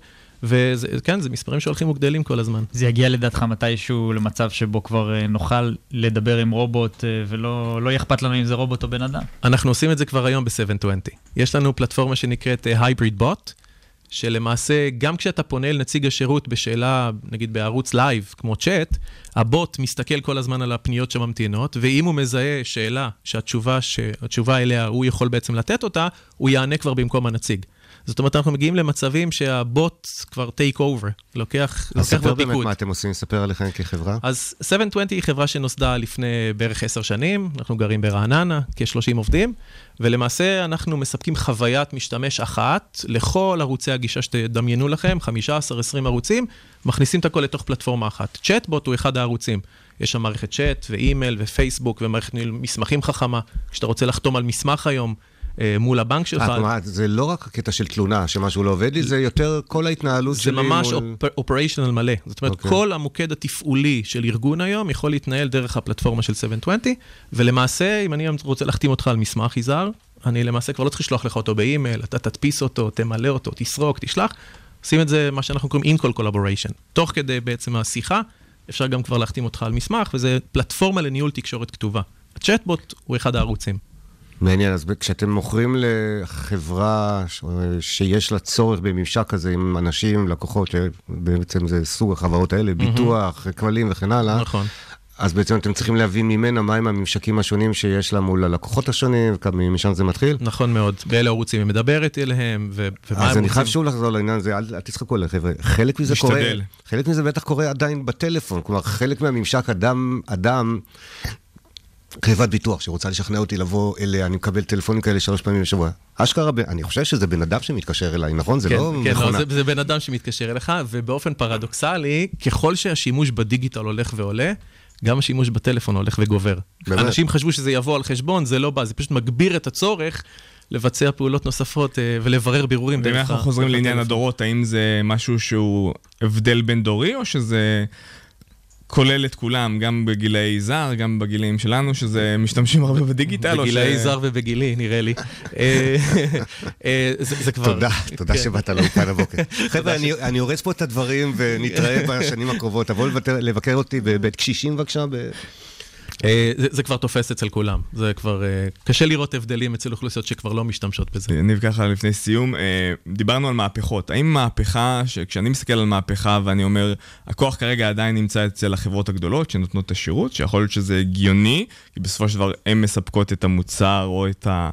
וכן, זה מספרים שהולכים וגדלים כל הזמן. זה יגיע לדעתך מתישהו למצב שבו כבר אה, נוכל לדבר עם רובוט, אה, ולא לא יהיה אכפת לנו אם זה רובוט או בן אדם. אנחנו עושים את זה כבר היום ב-720. יש לנו פלטפורמה שנקראת אה, Hybrid Bot, שלמעשה, גם כשאתה פונה לנציג השירות בשאלה, נגיד בערוץ live, כמו צ'אט, הבוט מסתכל כל הזמן על הפניות שממתינות, ואם הוא מזהה שאלה שהתשובה, שהתשובה אליה הוא יכול בעצם לתת אותה, הוא יענה כבר במקום הנציג. זאת אומרת, אנחנו מגיעים למצבים שהבוט כבר take over, לוקח, אז לוקח ספר באמת בפיקוד. מה אתם עושים, ספר עליכם כחברה. אז 720 היא חברה שנוסדה לפני בערך עשר שנים, אנחנו גרים ברעננה, כ-30 עובדים, ולמעשה אנחנו מספקים חוויית משתמש אחת לכל ערוצי הגישה שתדמיינו לכם, 15-20 ערוצים, מכניסים את הכל לתוך פלטפורמה אחת. צ'טבוט הוא אחד הערוצים. יש שם מערכת צ'אט ואימייל ופייסבוק ומערכת מסמכים חכמה. כשאתה רוצה לחתום על מסמך היום מול הבנק שלך, אה, כלומר, זה לא רק הקטע של תלונה, שמשהו לא עובד לי, זה יותר כל ההתנהלות זה שלי ממש מול... אופריישנל מלא. זאת אומרת, אוקיי. כל המוקד התפעולי של ארגון היום יכול להתנהל דרך הפלטפורמה של 720, ולמעשה, אם אני רוצה להחתים אותך על מסמך יזהר, אני למעשה כבר לא צריך לשלוח לך אותו באימייל, אתה תדפיס אותו, תמלא אותו, תסרוק, תשלח. עושים את זה, מה שאנחנו קוראים in-call collaboration. תוך כדי בעצם השיחה, אפשר גם כבר להחתים אותך על מסמך, וזה פלטפורמה לניהול תקשורת כתובה. הצ'טבוט הוא אחד הערוצים. מעניין, אז כשאתם מוכרים לחברה שיש לה צורך בממשק כזה עם אנשים, לקוחות, שבעצם זה סוג החברות האלה, ביטוח, כבלים וכן הלאה, נכון. אז בעצם אתם צריכים להבין ממנה מהם הממשקים השונים שיש לה מול הלקוחות השונים, ומשם זה מתחיל. נכון מאוד. באילו ערוצים היא מדברת אליהם, ו- ומה אז הם אני חייב רוצים. שוב לחזור לעניין הזה, אל, אל תצחקו עליי, חבר'ה. חלק מזה קורה, משתדל. חלק מזה בטח קורה עדיין בטלפון. כלומר, חלק מהממשק אדם, אדם, חברת ביטוח שרוצה לשכנע אותי לבוא אליה, אני מקבל טלפונים כאלה שלוש פעמים בשבוע. אשכרה, אני חושב שזה בן אדם שמתקשר אליי, נכון? זה כן, לא כן, מכונה. לא, זה, זה בן אדם שמתקשר אליך, ובאופן פרדוקסלי, ככל שהשימוש בדיגיטל הולך ועולה, גם השימוש בטלפון הולך וגובר. באמת? אנשים חשבו שזה יבוא על חשבון, זה לא בא, זה פשוט מגביר את הצורך לבצע פעולות נוספות אה, ולברר בירורים ואם אנחנו חוזרים לעניין. הדורות, האם זה משהו שהוא הבדל בין דורי, או שזה כולל את כולם, גם בגילאי זר, גם בגילאים שלנו, שזה משתמשים הרבה בדיגיטל, ש... בגילאי זר ובגילי, נראה לי. אה, אה, זה זה כבר... תודה, תודה כן. שבאת לאולפן הבוקר. חבר'ה, אני- אני הורס פה את הדברים ונתראה בשנים הקרובות. תבואו לבקר אותי בבית קשישים בבקשה. אה, זה זה כבר תופס אצל כולם. זה כבר... אה, קשה לראות הבדלים אצל אוכלוסיות שכבר לא משתמשות בזה. ניב ככה לפני סיום, אה, דיברנו על מהפכות. האם מהפכה, שכשאני מסתכל על מהפכה ואני אומר, הכוח כרגע עדיין נמצא אצל החברות הגדולות שנותנות את השירות, שיכול להיות שזה הגיוני, כי בסופו של דבר הן מספקות את המוצר או את, ה,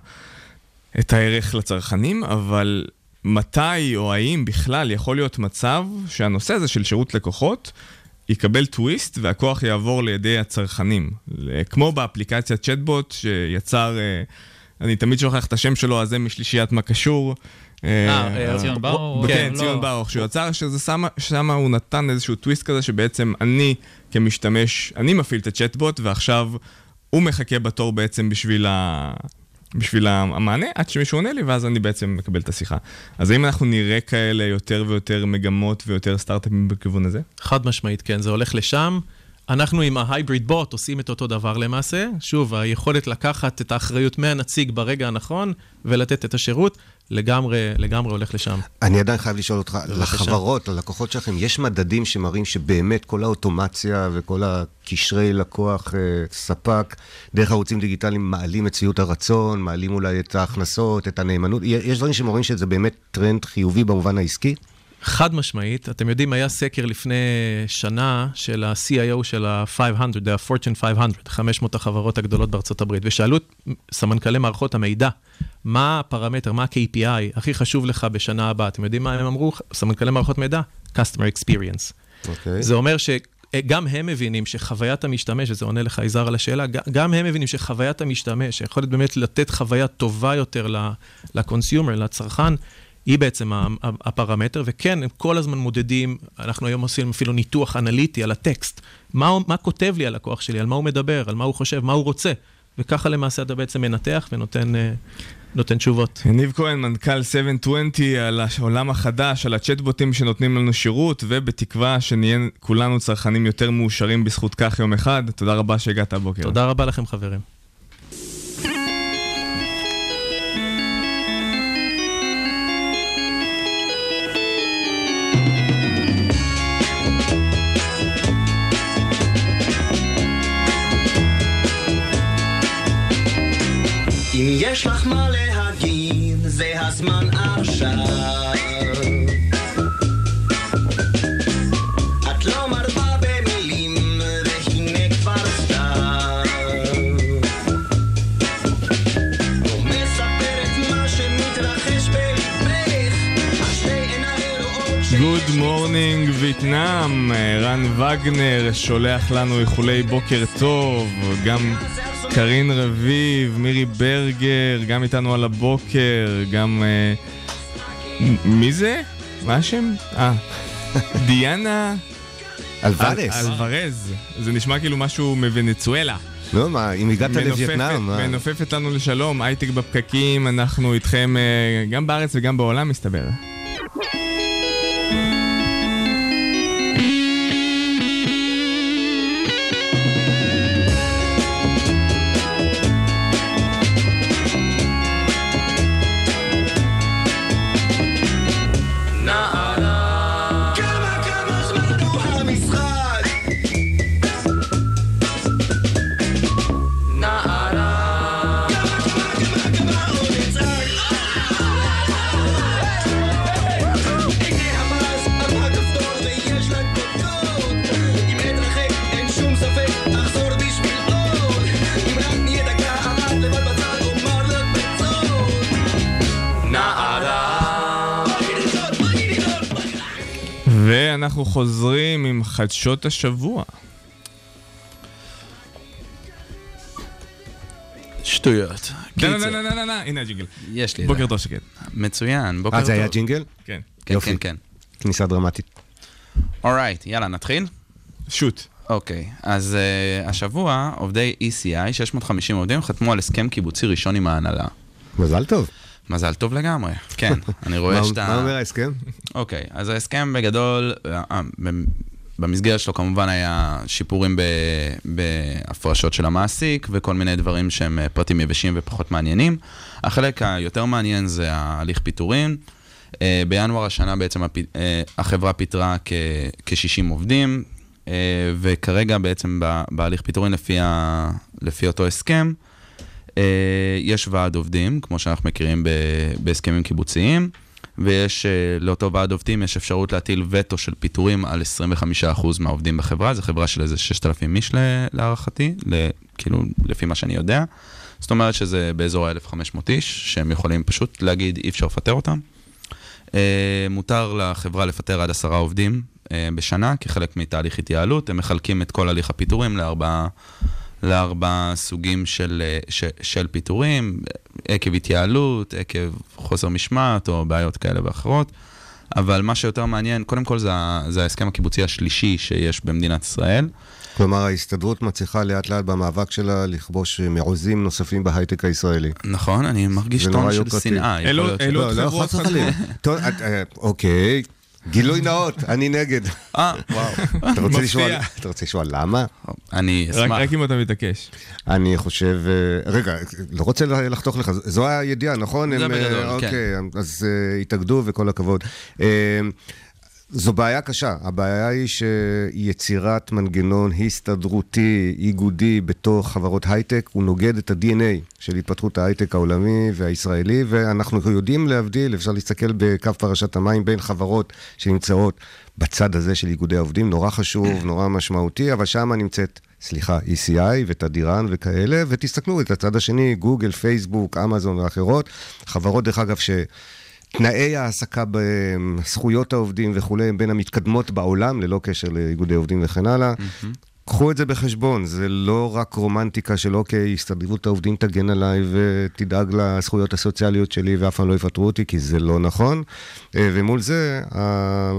את הערך לצרכנים, אבל מתי או האם בכלל יכול להיות מצב שהנושא הזה של שירות לקוחות יקבל טוויסט והכוח יעבור לידי הצרכנים. כמו באפליקציית צ'טבוט שיצר, אה, אני תמיד שוכח את השם שלו, הזה משלישיית מה קשור. אה, ציון ברוך? כן, לא. ציון ברוך, שהוא יצר שזה שמה הוא נתן איזשהו טוויסט כזה שבעצם אני כמשתמש, אני מפעיל את הצ'טבוט ועכשיו הוא מחכה בתור בעצם בשביל ה... בשביל המענה, עד שמישהו עונה לי, ואז אני בעצם מקבל את השיחה. אז האם אנחנו נראה כאלה יותר ויותר מגמות ויותר סטארט-אפים בכיוון הזה? חד משמעית, כן, זה הולך לשם. אנחנו עם ה hybrid bot עושים את אותו דבר למעשה. שוב, היכולת לקחת את האחריות מהנציג ברגע הנכון ולתת את השירות, לגמרי, לגמרי הולך לשם. אני עדיין חייב לשאול אותך. לחברות, ללקוחות שלכם, יש מדדים שמראים שבאמת כל האוטומציה וכל הקשרי לקוח, אה, ספק, דרך ערוצים דיגיטליים מעלים את שביעות הרצון, מעלים אולי את ההכנסות, את הנאמנות? יש דברים שמראים שזה באמת טרנד חיובי במובן העסקי? חד משמעית. אתם יודעים, היה סקר לפני שנה של ה-CIO של ה-500, ה-Fortune 500, 500 החברות הגדולות בארצות הברית, ושאלו את סמנכ"לי מערכות המידע, מה הפרמטר, מה ה-KPI הכי חשוב לך בשנה הבאה? אתם יודעים מה הם אמרו, סמנכ"לי מערכות מידע? Customer Experience. אוקיי. זה אומר שגם הם מבינים שחוויית המשתמש, וזה עונה לך יזהר על השאלה, גם הם מבינים שחוויית המשתמש, היכולת באמת לתת חוויה טובה יותר לקונסיומר, לצרכן, היא בעצם הפרמטר, וכן, הם כל הזמן מודדים, אנחנו היום עושים אפילו ניתוח אנליטי על הטקסט. מה, מה כותב לי הלקוח שלי, על מה הוא מדבר, על מה הוא חושב, מה הוא רוצה. וככה למעשה אתה בעצם מנתח ונותן אה, נותן תשובות. יניב כהן, מנכ"ל 720, על העולם החדש, על הצ'טבוטים שנותנים לנו שירות, ובתקווה שנהיה כולנו צרכנים יותר מאושרים בזכות כך יום אחד. תודה רבה שהגעת הבוקר. תודה רבה לכם, חברים. אם יש לך מה להגיד, זה הזמן עכשיו. את לא מרבה במילים, והנה כבר סתיו. מספרת מה שמתרחש בלבך, השתי עיניי רואות ש... Good morning Vietnam, רן וגנר שולח לנו איחולי בוקר טוב, גם קרין רביב, מירי ברגר, גם איתנו על הבוקר, גם... אה, מי זה? מה השם? אה, דיאנה... אלוורז. אל- אלוורז. זה נשמע כאילו משהו מוונצואלה. לא, מה, אם הגעת לווייטנאם? מנופפת לנו לשלום, הייטק בפקקים, אנחנו איתכם אה, גם בארץ וגם בעולם מסתבר. חוזרים עם חדשות השבוע. שטויות. לא, לא, לא, לא, לא, לא, הנה הג'ינגל. יש לי את בוקר. טוב שקט. מצוין, בוקר אה, טוב. זה היה ג'ינגל? כן. כן, יופי. כן, כן. כניסה דרמטית. אורייט, יאללה, נתחיל? שוט. אוקיי, אז uh, השבוע עובדי ECI, 650 עובדים, חתמו על הסכם קיבוצי ראשון עם ההנהלה. מזל טוב. מזל טוב לגמרי, כן. אני רואה שאתה... מה אומר ההסכם? אוקיי, אז ההסכם בגדול, אה, אה, במ- במסגרת שלו כמובן היה שיפורים בהפרשות של המעסיק וכל מיני דברים שהם אה, פרטים יבשים ופחות מעניינים. החלק היותר מעניין זה ההליך פיטורין. אה, בינואר השנה בעצם החברה פיטרה כ-60 עובדים, וכרגע בעצם בהליך פיטורין לפי, ה- לפי אותו הסכם, יש ועד עובדים, כמו שאנחנו מכירים בהסכמים קיבוציים, ויש, אה, לאותו ועד עובדים יש אפשרות להטיל וטו של פיטורים על 25% מהעובדים בחברה, זו חברה של איזה 6,000 איש להערכתי, כאילו, לפי מה שאני יודע. זאת אומרת שזה באזור ה-1,500 איש, שהם יכולים פשוט להגיד אי אפשר לפטר אותם. אה, מותר לחברה לפטר עד עשרה עובדים אה, בשנה כחלק מתהליך התייעלות. הם מחלקים את כל הליך הפיטורים לארבעה לארבעה סוגים של, אה, ש, של פיטורים, עקב התייעלות, עקב חוסר משמעת או בעיות כאלה ואחרות. אבל מה שיותר מעניין, קודם כל זה, זה ההסכם הקיבוצי השלישי שיש במדינת ישראל. כלומר, ההסתדרות מצליחה לאט לאט במאבק שלה לכבוש מעוזים נוספים בהייטק הישראלי. נכון, אני מרגיש טון נורא של. שנאה. אלו- ש- אלו לא, לא, חברות את- אה, אוקיי, גילוי נאות, אני נגד. אה, וואו. אתה רוצה. אתה לשמוע למה? אני רק אשמח. רק אם אתה מתעקש. אני חושב, אה, רגע, לא רוצה לחתוך לך, זו הידיעה, נכון? זה אה, בגדול, כן. אוקיי, אז אה, התאגדו וכל הכבוד. זו בעיה קשה. הבעיה היא שיצירת מנגנון הסתדרותי, איגודי, בתוך חברות הייטק, הוא נוגד את ה-DNA של התפתחות ההייטק העולמי והישראלי, ואנחנו יודעים להבדיל, אפשר להסתכל בקו פרשת המים בין חברות שנמצאות בצד הזה של איגודי העובדים, נורא חשוב, נורא משמעותי, אבל שם נמצאת, סליחה, ECI ותדירן וכאלה, ותסתכלו את הצד השני, גוגל, פייסבוק, אמזון ואחרות, חברות, דרך אגב, ש... תנאי ההעסקה בהם, זכויות העובדים וכולי, הם בין המתקדמות בעולם, ללא קשר לאיגודי עובדים וכן הלאה. קחו את זה בחשבון, זה לא רק רומנטיקה של אוקיי, הסתדרות העובדים תגן עליי ותדאג לזכויות הסוציאליות שלי ואף פעם לא יפטרו אותי, כי זה לא נכון. אה, ומול זה,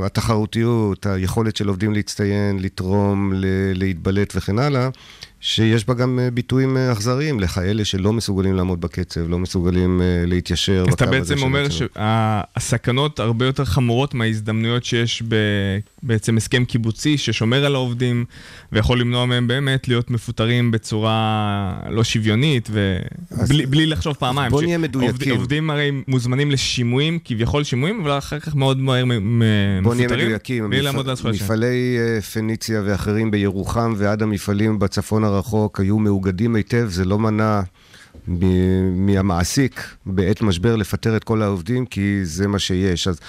התחרותיות, היכולת של עובדים להצטיין, לתרום, להתבלט וכן הלאה, שיש בה גם אה, ביטויים אה, אכזריים לכאלה שלא מסוגלים לעמוד בקצב, לא מסוגלים אה, להתיישר אז אתה בעצם אומר. שהסכנות הרבה יותר חמורות מההזדמנויות שיש ב- בעצם הסכם קיבוצי ששומר על העובדים ויכול למנוע מהם באמת להיות מפוטרים בצורה לא שוויונית ובלי בלי לחשוב פעמיים. בוא נהיה מדויקים. עובד- עובדים הרי מוזמנים לשימועים, כביכול שימועים, אבל אחר כך מאוד מהר מ- מ- בוא נהיה מפוטרים, מדויקים, בלי לעמוד על הזכויות שלהם. מפעלי פניציה ואחרים בירוחם ועד המפעלים בצפון הרחוק היו מאוגדים היטב, זה לא מנע מ- מהמעסיק בעת משבר לפטר את כל העובדים, כי זה מה שיש. אז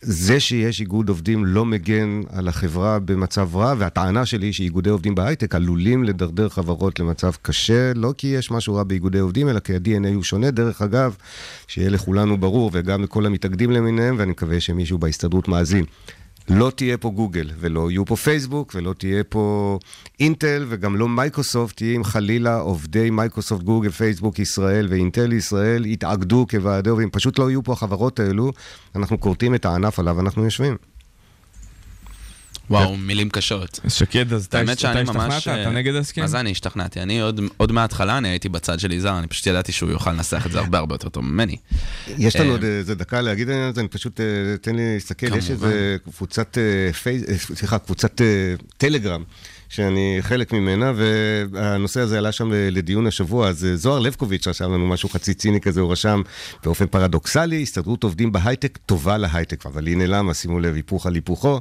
זה שיש איגוד עובדים לא מגן על החברה במצב רע, והטענה שלי היא שאיגודי עובדים בהייטק עלולים לדרדר חברות למצב קשה, לא כי יש משהו רע באיגודי עובדים, אלא כי ה-DNA הוא שונה. דרך אגב, שיהיה לכולנו ברור, וגם לכל המתאגדים למיניהם, ואני מקווה שמישהו בהסתדרות מאזין. לא תהיה פה גוגל, ולא יהיו פה פייסבוק, ולא תהיה פה אינטל, וגם לא מייקרוסופט, אם חלילה עובדי מייקרוסופט, גוגל, פייסבוק ישראל ואינטל ישראל יתאגדו כוועדי עובדים. פשוט לא יהיו פה החברות האלו, אנחנו כורתים את הענף עליו אנחנו יושבים. וואו, מילים קשות. שקד, אז אתה השתכנעת? ממש... אתה נגד ההסכם? מה זה אני השתכנעתי? אני עוד, עוד מההתחלה, אני הייתי בצד של יזהר, אני פשוט ידעתי שהוא יוכל לנסח את זה הרבה הרבה יותר טוב ממני. יש לנו אה, עוד איזה דקה להגיד על זה, אני פשוט, אה, תן לי להסתכל, יש. איזה קבוצת אה, פייס, אה, סליחה, קבוצת אה, טלגרם. שאני חלק ממנה, והנושא הזה עלה שם לדיון השבוע, אז אה, זוהר לבקוביץ' רשם לנו משהו חצי ציני כזה, הוא רשם באופן פרדוקסלי, הסתדרות עובדים בהייטק טובה להייטק, אבל הנה למה, שימו לב, היפוך על היפוכו.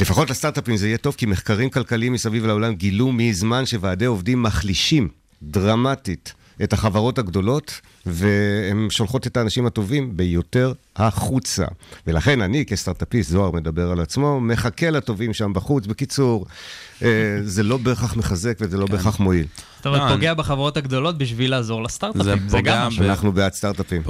לפחות לסטארט-אפים זה יהיה טוב, כי מחקרים כלכליים מסביב לעולם גילו מזמן שוועדי עובדים מחלישים דרמטית את החברות הגדולות, והן שולחות את האנשים הטובים ביותר החוצה. ולכן אני, כסטארט-אפיסט, זוהר מדבר על עצמו, מחכה לטובים שם בחוץ. בקיצור, אה, זה לא בהכרח מחזק וזה לא בהכרח מועיל. זאת אומרת, לא, פוגע בחברות הגדולות בשביל לעזור לסטארט-אפים, זה זה פוגע גם. אנחנו בעד סטארט-אפים.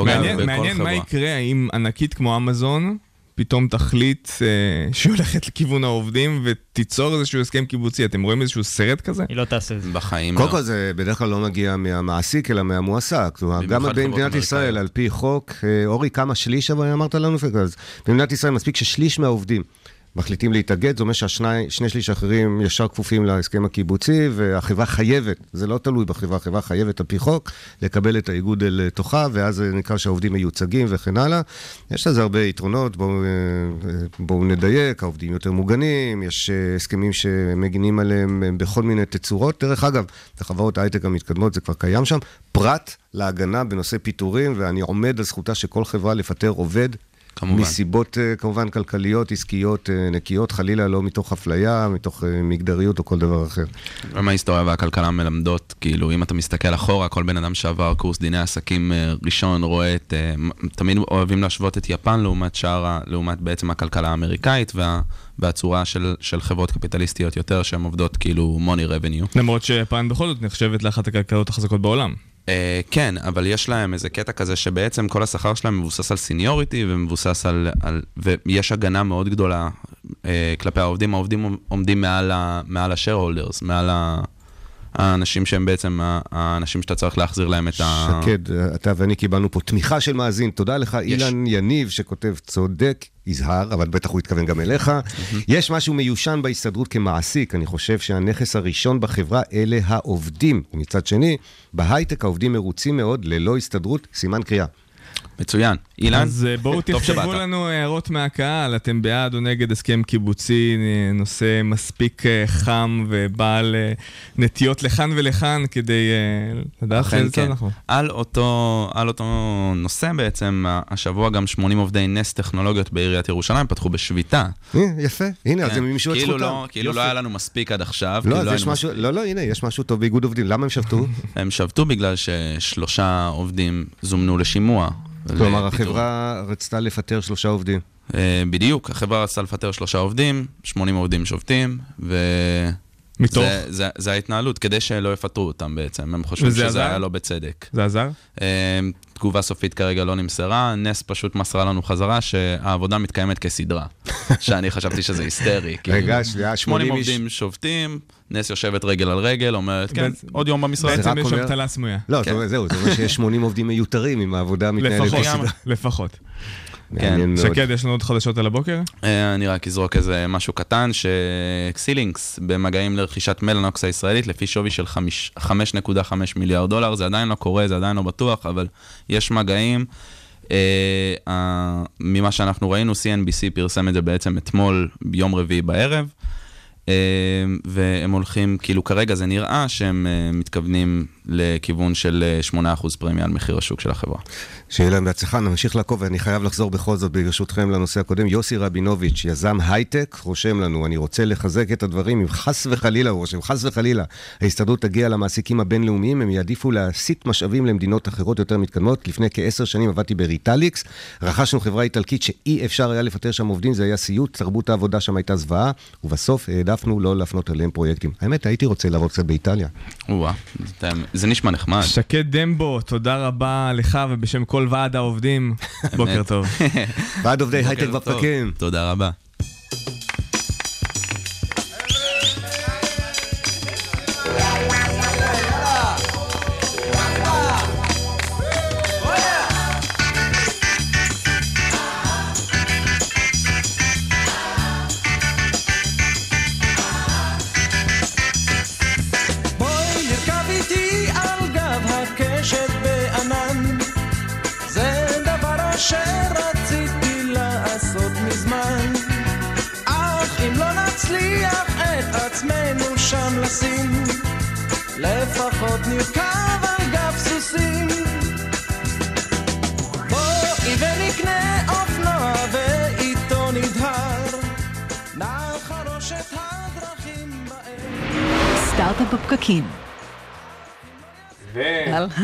מעניין, מה. יקרה אם ענקית כמו אמזון פתאום תחליט אה, שהיא הולכת לכיוון העובדים ותיצור איזשהו הסכם קיבוצי. אתם רואים איזשהו סרט כזה? היא לא תעשה את זה. בחיים קודם לא. כל זה בדרך כלל לא מגיע מהמעסיק, אלא מהמועסק. גם במדינת. ישראל, על פי חוק, אה, אורי, כמה שליש אבל אמרת לנו? אז במדינת ישראל מספיק ששליש מהעובדים מחליטים להתאגד, זה אומר שהשני שליש האחרים ישר כפופים להסכם הקיבוצי, והחברה חייבת, זה לא תלוי בחברה, החברה חייבת על פי חוק, לקבל את האיגוד אל תוכה, ואז זה נקרא שהעובדים מיוצגים וכן הלאה. יש לזה הרבה יתרונות, בואו אה, בואו נדייק, העובדים יותר מוגנים, יש אה, הסכמים שמגינים עליהם אה, בכל מיני תצורות. דרך אגב, בחברות ההייטק המתקדמות זה כבר קיים שם, פרט להגנה בנושא פיטורים, ואני עומד על זכותה של כל חברה לפטר עובד. כמובן. מסיבות אה, כמובן כלכליות, עסקיות, אה, נקיות, חלילה לא מתוך אפליה, מתוך אה, מגדריות או כל דבר אחר. גם ההיסטוריה והכלכלה מלמדות, כאילו, אם אתה מסתכל אחורה, כל בן אדם שעבר קורס דיני עסקים ראשון רואה את... תמיד אוהבים להשוות את יפן לעומת שאר, לעומת בעצם הכלכלה האמריקאית וה, והצורה של, של חברות קפיטליסטיות יותר, שהן עובדות כאילו money revenue. למרות שיפן בכל זאת נחשבת לאחת הכלכלות החזקות בעולם. אה, כן, אבל יש להם איזה קטע כזה שבעצם כל השכר שלהם מבוסס על seniority ומבוסס על... על ויש הגנה מאוד גדולה אה, כלפי העובדים. העובדים עומדים מעל ה- מעל ה-shareholders, מעל ה... האנשים שהם בעצם האנשים שאתה צריך להחזיר להם את ה... שקד, אתה ואני קיבלנו פה תמיכה של מאזין. תודה לך, יש. אילן יניב, שכותב צודק, יזהר, אבל בטח הוא התכוון גם אליך. יש משהו מיושן בהסתדרות כמעסיק. אני חושב שהנכס הראשון בחברה אלה העובדים. ומצד שני, בהייטק העובדים מרוצים מאוד, ללא הסתדרות, סימן קריאה. מצוין. אילן? אז אה, בואו תכתבו. לנו הערות מהקהל, אתם בעד או נגד הסכם קיבוצי, אה, נושא מספיק אה, חם ובעל אה, נטיות לכאן ולכאן כדי אה, לדעת צד כן. אנחנו. על אותו, על אותו נושא בעצם, השבוע גם 80 עובדי נס טכנולוגיות בעיריית ירושלים פתחו בשביתה. יפה, הנה, אז כן. הם מימשו את כאילו זכותם. לא- כאילו לא. היה לנו מספיק עד עכשיו. לא, כאילו אז יש משהו, לא, לא, הנה, יש משהו טוב באיגוד עובדים. למה הם שבתו? הם שבתו בגלל ששלושה עובדים זומנו לשימוע. כלומר. החברה רצתה לפטר שלושה עובדים. אה, בדיוק, החברה רצתה לפטר שלושה עובדים, 80 עובדים שובתים, ו... מתוך? זה, זה, זה ההתנהלות, כדי שלא יפטרו אותם בעצם, הם חושבים שזה עזר? היה לא בצדק. זה עזר? אה, תגובה סופית כרגע לא נמסרה, נס פשוט מסרה לנו חזרה שהעבודה מתקיימת כסדרה. שאני חשבתי שזה היסטרי. רגע, שנייה, 80 80 איש. עובדים שובתים, נס יושבת רגל על רגל, אומרת, כן, עוד יום במשרד. בעצם יש אומר- אבטלה סמויה. לא, כן. זהו, זה אומר שיש 80 עובדים מיותרים אם העבודה מתנהלת בסדרה. לפחות. מעניין מאוד. שקד, יש לנו עוד חדשות על הבוקר? אה, אני רק אזרוק איזה משהו קטן, שקסילינקס במגעים לרכישת מלנוקס הישראלית לפי שווי של חמיש- 5.5 מיליארד דולר, זה עדיין לא קורה, זה עדיין לא בטוח, אבל יש מגעים. אה, ממה שאנחנו ראינו, CNBC פרסם את זה בעצם אתמול, ביום רביעי בערב, אה, והם הולכים, כאילו כרגע זה נראה שהם מתכוונים לכיוון של אה, 8% פרמיה על מחיר השוק של החברה. שיהיה להם בהצלחה, נמשיך לעקוב, ואני חייב לחזור בכל זאת, ברשותכם, לנושא הקודם. יוסי רבינוביץ', יזם הייטק, רושם לנו, אני רוצה לחזק את הדברים, אם חס וחלילה, הוא רושם, חס וחלילה, ההסתדרות תגיע למעסיקים הבינלאומיים, הם יעדיפו להסיט משאבים למדינות אחרות יותר מתקדמות. לפני כעשר שנים עבדתי בריטליקס, רכשנו חברה איטלקית שאי אפשר היה לפטר שם עובדים, זה היה סיוט, תרבות העבודה שם הייתה זוועה, ובסוף העדפנו לא להפנות אליהם פרויקטים. האמת, הייתי רוצה לעבוד קצת באיטליה. זה- נשמע נחמד. שקד דמבו, תודה רבה לך ובשם כל ועד העובדים. בוקר טוב. ועד עובדי הייטק. בפקקים. תודה רבה.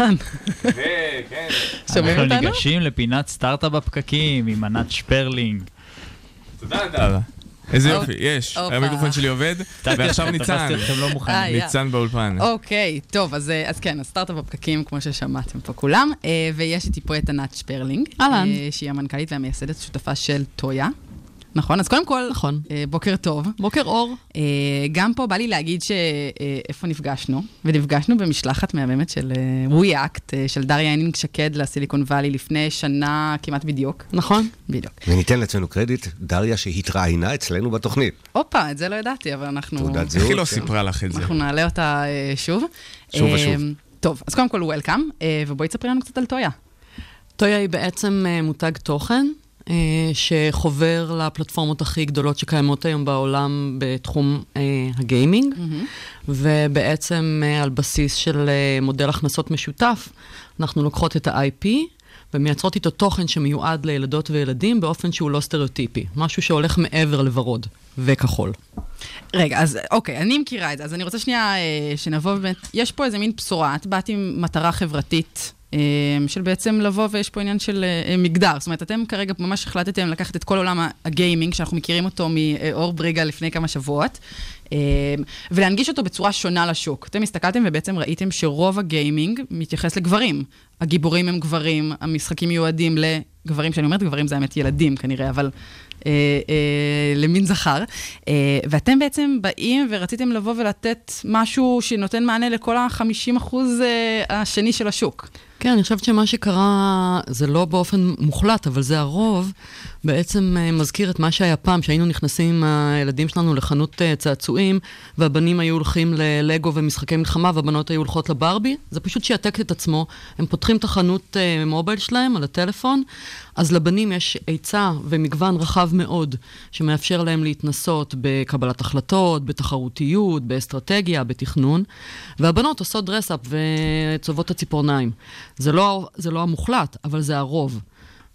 אהלן. שומעים אנחנו אותנו? ניגשים לפינת סטארט-אפ בפקקים עם ענת שפרלינג. תודה, נדב. איזה יופי, יש. המיקרופון שלי עובד, ועכשיו ניצן. לא מוכנים. אה. ניצן באולפן. אוקיי, טוב, אז, אה, כן, אז סטארט-אפ בפקקים, כמו ששמעתם פה כולם, אה, ויש איתי פה את ענת שפרלינג, אהלן. אה, שהיא המנכ"לית והמייסדת שותפה של טויה. נכון, אז קודם כל, נכון. אה, בוקר טוב. בוקר אור. אה, גם פה בא לי להגיד שאיפה נפגשנו, ונפגשנו במשלחת מהממת של אה, WeAct, אה, של דריה הנינג שקד לסיליקון וואלי לפני שנה כמעט בדיוק. נכון. בדיוק. וניתן לעצמנו קרדיט, דריה שהתראיינה אצלנו בתוכנית. הופה, את זה לא ידעתי, אבל אנחנו... תעודת זהות. איך היא לא כן. סיפרה לך את זה? אנחנו נעלה אותה אה, שוב. שוב אה, ושוב. טוב, אז קודם כל, וולקאם, ובואי תספרי לנו קצת על טויה. טויה היא בעצם אה, מותג תוכן אה, שחובר לפלטפורמות הכי גדולות שקיימות היום בעולם בתחום אה, הגיימינג, ובעצם אה, על בסיס של אה, מודל הכנסות משותף, אנחנו לוקחות את ה-IP ומייצרות איתו תוכן שמיועד לילדות וילדים באופן שהוא לא סטריאוטיפי, משהו שהולך מעבר לוורוד וכחול. רגע, אז אוקיי, אני מכירה את זה, אז אני רוצה שנייה אה, שנבוא באמת, יש פה איזה מין בשורה, את באת עם מטרה חברתית. אה, של בעצם לבוא ויש פה עניין של אה, מגדר. זאת אומרת, אתם כרגע ממש החלטתם לקחת את כל עולם הגיימינג, שאנחנו מכירים אותו מאור בריגה לפני כמה שבועות, אה, ולהנגיש אותו בצורה שונה לשוק. אתם הסתכלתם ובעצם ראיתם שרוב הגיימינג מתייחס לגברים. הגיבורים הם גברים, המשחקים מיועדים לגברים, כשאני אומרת גברים זה האמת ילדים כנראה, אבל אה, אה, למין זכר. אה, ואתם בעצם באים ורציתם לבוא ולתת משהו שנותן מענה לכל ה-50 אחוז אה, השני של השוק. כן, אני חושבת שמה שקרה, זה לא באופן מוחלט, אבל זה הרוב, בעצם אה, מזכיר את מה שהיה פעם, שהיינו נכנסים עם הילדים שלנו לחנות אה, צעצועים, והבנים היו הולכים ללגו ומשחקי מלחמה, והבנות היו הולכות לברבי. זה פשוט שיעתק את עצמו. הם פותחים את החנות אה, מובייל שלהם על הטלפון, אז לבנים יש היצע ומגוון רחב מאוד, שמאפשר להם להתנסות בקבלת החלטות, בתחרותיות, באסטרטגיה, בתכנון, והבנות עושות דרסאפ וצובעות את הציפורניים. זה לא, זה לא המוחלט, אבל זה הרוב.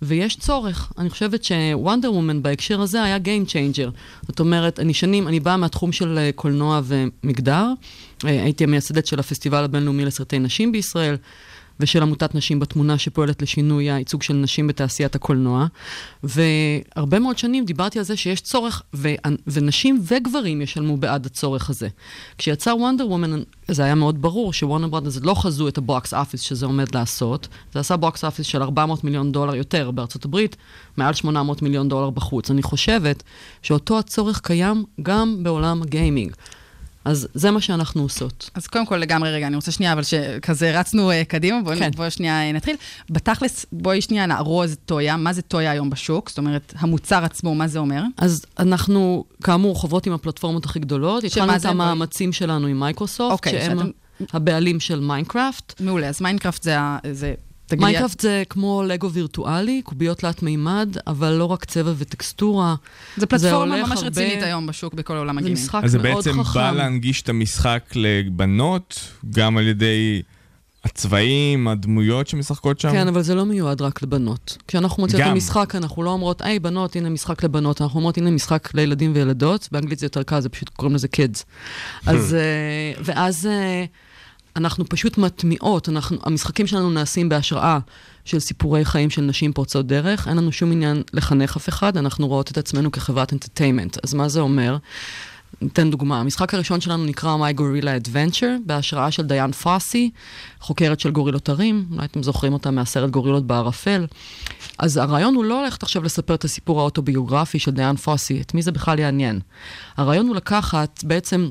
ויש צורך. אני חושבת שוונדר וומן בהקשר הזה היה Game Changer. זאת אומרת, אני שנים, אני באה מהתחום של אה, קולנוע ומגדר. אה, הייתי המייסדת של הפסטיבל הבינלאומי לסרטי נשים בישראל. ושל עמותת נשים בתמונה שפועלת לשינוי הייצוג של נשים בתעשיית הקולנוע. והרבה מאוד שנים דיברתי על זה שיש צורך, ו- ונשים וגברים ישלמו בעד הצורך הזה. כשיצא Wonder Woman, זה היה מאוד ברור ש Warner Brothers לא חזו את ה box office שזה עומד לעשות. זה עשה box office של 400 מיליון דולר יותר בארצות הברית, מעל 800 מיליון דולר בחוץ. אני חושבת שאותו הצורך קיים גם בעולם הגיימינג. אז זה מה שאנחנו עושות. אז קודם כל לגמרי, רגע, אני רוצה שנייה, אבל שכזה רצנו אה, קדימה, בואו כן. בוא שנייה אה, נתחיל. בתכלס, בואי שנייה נארוז טויה, מה זה טויה היום בשוק? זאת אומרת, המוצר עצמו, מה זה אומר? אז אנחנו, כאמור, חוברות עם הפלטפורמות הכי גדולות. התחלנו את? המאמצים שלנו עם מייקרוסופט, אוקיי, שהם שאתם- הבעלים של מיינקראפט. מעולה, אז מיינקראפט זה... זה תגידי- מיינקראפט זה כמו לגו וירטואלי, קוביות תלת מימד, אבל לא רק צבע וטקסטורה. זה פלטפורמה ממש הרבה- רצינית היום בשוק בכל עולם זה הגילים. משחק אז זה מאוד בעצם חכם. בא להנגיש את המשחק לבנות, גם על ידי הצבעים, הדמויות שמשחקות שם? כן, אבל זה לא מיועד רק לבנות. כשאנחנו מוצאות את. המשחק, אנחנו לא אומרות, היי, בנות, הנה משחק לבנות, אנחנו אומרות, הנה משחק לילדים וילדות, באנגלית זה יותר קל, זה פשוט קוראים לזה kids. אז, אה, ואז אה, אנחנו פשוט מטמיעות, אנחנו, המשחקים שלנו נעשים בהשראה של סיפורי חיים של נשים פורצות דרך, אין לנו שום עניין לחנך אף אחד, אנחנו רואות את עצמנו כחברת entertainment. אז מה זה אומר? ניתן דוגמה, המשחק הראשון שלנו נקרא My Gorilla Adventure, בהשראה של דיאן פוסי, חוקרת של גורילות הרים, אולי אתם זוכרים אותה מהסרט גורילות בערפל. אז הרעיון הוא לא ללכת עכשיו לספר את הסיפור האוטוביוגרפי של דיאן פוסי, את מי זה בכלל יעניין. הרעיון הוא לקחת בעצם...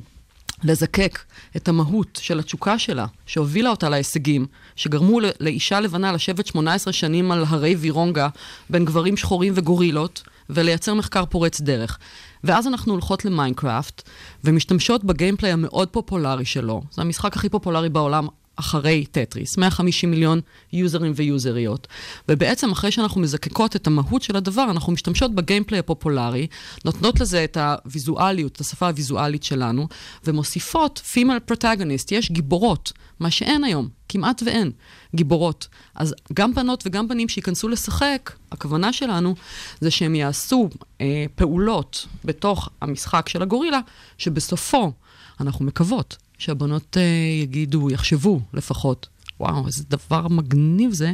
לזקק את המהות של התשוקה שלה, שהובילה אותה להישגים, שגרמו לאישה לבנה לשבת 18 שנים על הרי וירונגה בין גברים שחורים וגורילות, ולייצר מחקר פורץ דרך. ואז אנחנו הולכות ל Minecraft, ומשתמשות ב gameplay המאוד פופולרי שלו. זה המשחק הכי פופולרי בעולם אחרי טטריס, 150 מיליון יוזרים ויוזריות. ובעצם אחרי שאנחנו מזקקות את המהות של הדבר, אנחנו משתמשות ב gameplay הפופולרי, נותנות לזה את הוויזואליות, את השפה הוויזואלית שלנו, ומוסיפות female protagonist, יש גיבורות, מה שאין היום, כמעט ואין, גיבורות. אז גם בנות וגם בנים שייכנסו לשחק, הכוונה שלנו זה שהם יעשו אה, פעולות בתוך המשחק של הגורילה, שבסופו אנחנו מקוות שהבנות אה, יגידו, יחשבו לפחות, וואו, איזה דבר מגניב זה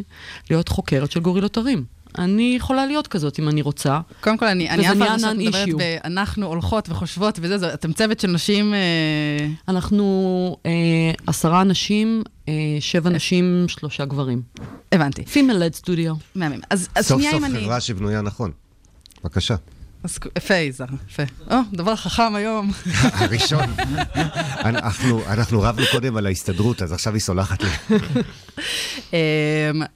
להיות חוקרת של גורילות הרים. אני יכולה להיות כזאת אם אני רוצה. קודם כל, אני אף פעם non מדברת issue. ב... אנחנו הולכות וחושבות וזה, זה- אתם צוות של נשים... אה, אנחנו אה, עשרה אנשים, אה, שבע נשים, שלושה גברים. הבנתי. Female-led studio. מהמם. אז אז סוף שנייה סוף אם אני... חברה שבנויה נכון. בבקשה. אז יפה, יזהר, יפה. או, דבר חכם היום. הראשון. אנחנו, אנחנו רבנו קודם על ההסתדרות, אז עכשיו היא סולחת לי. אמ,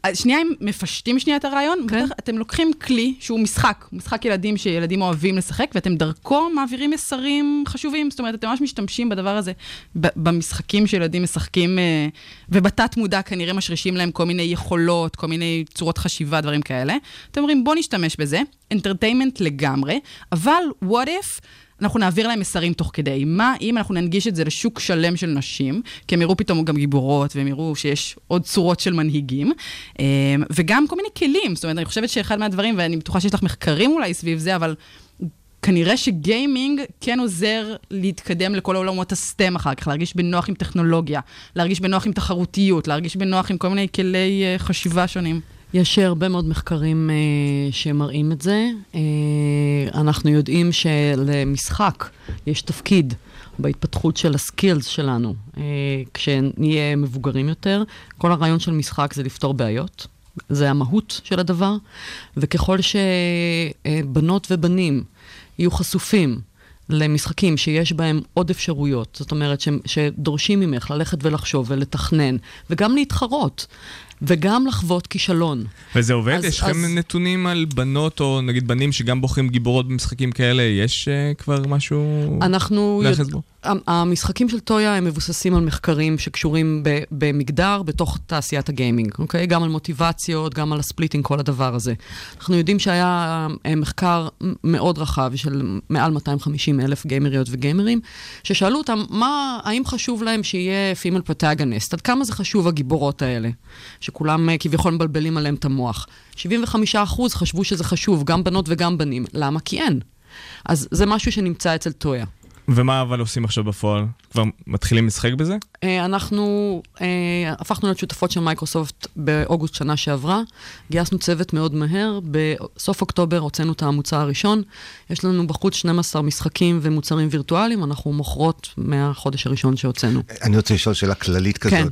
אז שנייה, אם מפשטים שנייה את הרעיון, כן. אתם לוקחים כלי שהוא משחק, משחק ילדים שילדים אוהבים לשחק, ואתם דרכו מעבירים מסרים חשובים. זאת אומרת, אתם ממש משתמשים בדבר הזה במשחקים שילדים משחקים, אה, ובתת מודע כנראה משרישים להם כל מיני יכולות, כל מיני צורות חשיבה, דברים כאלה. אתם אומרים, בואו נשתמש בזה, אנטרטיימנט לגמרי, אבל what if... אנחנו נעביר להם מסרים תוך כדי. מה אם אנחנו ננגיש את זה לשוק שלם של נשים, כי הם יראו פתאום גם גיבורות, והם יראו שיש עוד צורות של מנהיגים, אה, וגם כל מיני כלים. זאת אומרת, אני חושבת שאחד מהדברים, ואני בטוחה שיש לך מחקרים אולי סביב זה, אבל כנראה שגיימינג כן עוזר להתקדם לכל עולמות הסטם אחר כך, להרגיש בנוח עם טכנולוגיה, להרגיש בנוח עם תחרותיות, להרגיש בנוח עם כל מיני כלי אה, חשיבה שונים. יש הרבה מאוד מחקרים אה, שמראים את זה. אה, אנחנו יודעים שלמשחק יש תפקיד בהתפתחות של הסקילס שלנו אה, כשנהיה מבוגרים יותר. כל הרעיון של משחק זה לפתור בעיות. זה המהות של הדבר, וככל שבנות ובנים יהיו חשופים למשחקים שיש בהם עוד אפשרויות, זאת אומרת ש, שדורשים ממך ללכת ולחשוב ולתכנן, וגם להתחרות. וגם לחוות כישלון. וזה עובד? אז- יש לכם אז- נתונים על בנות או נגיד בנים שגם בוחרים גיבורות במשחקים כאלה? יש אה, כבר משהו אנחנו... יודע- בו? המ- המשחקים של טויה הם מבוססים על מחקרים שקשורים ב- במגדר בתוך תעשיית הגיימינג, אוקיי? גם על מוטיבציות, גם על הספליטינג, כל הדבר הזה. אנחנו יודעים שהיה אה, מחקר מאוד רחב של מעל 250 אלף גיימריות וגיימרים, ששאלו אותם, מה, האם חשוב להם שיהיה פימל פוטגניסט? עד כמה זה חשוב הגיבורות האלה? שכולם אה, כביכול מבלבלים עליהם את המוח. 75 אחוז חשבו שזה חשוב, גם בנות וגם בנים. למה? כי אין. אז זה משהו שנמצא אצל טויה. ומה אבל עושים עכשיו בפועל? כבר מתחילים לשחק בזה? אה, אנחנו אה, הפכנו להיות שותפות של מייקרוסופט באוגוסט שנה שעברה, גייסנו צוות מאוד מהר, בסוף אוקטובר הוצאנו את המוצר הראשון, יש לנו בחוץ 12 משחקים ומוצרים וירטואליים, אנחנו מוכרות מהחודש הראשון שהוצאנו. אני רוצה לשאול שאלה כללית כן.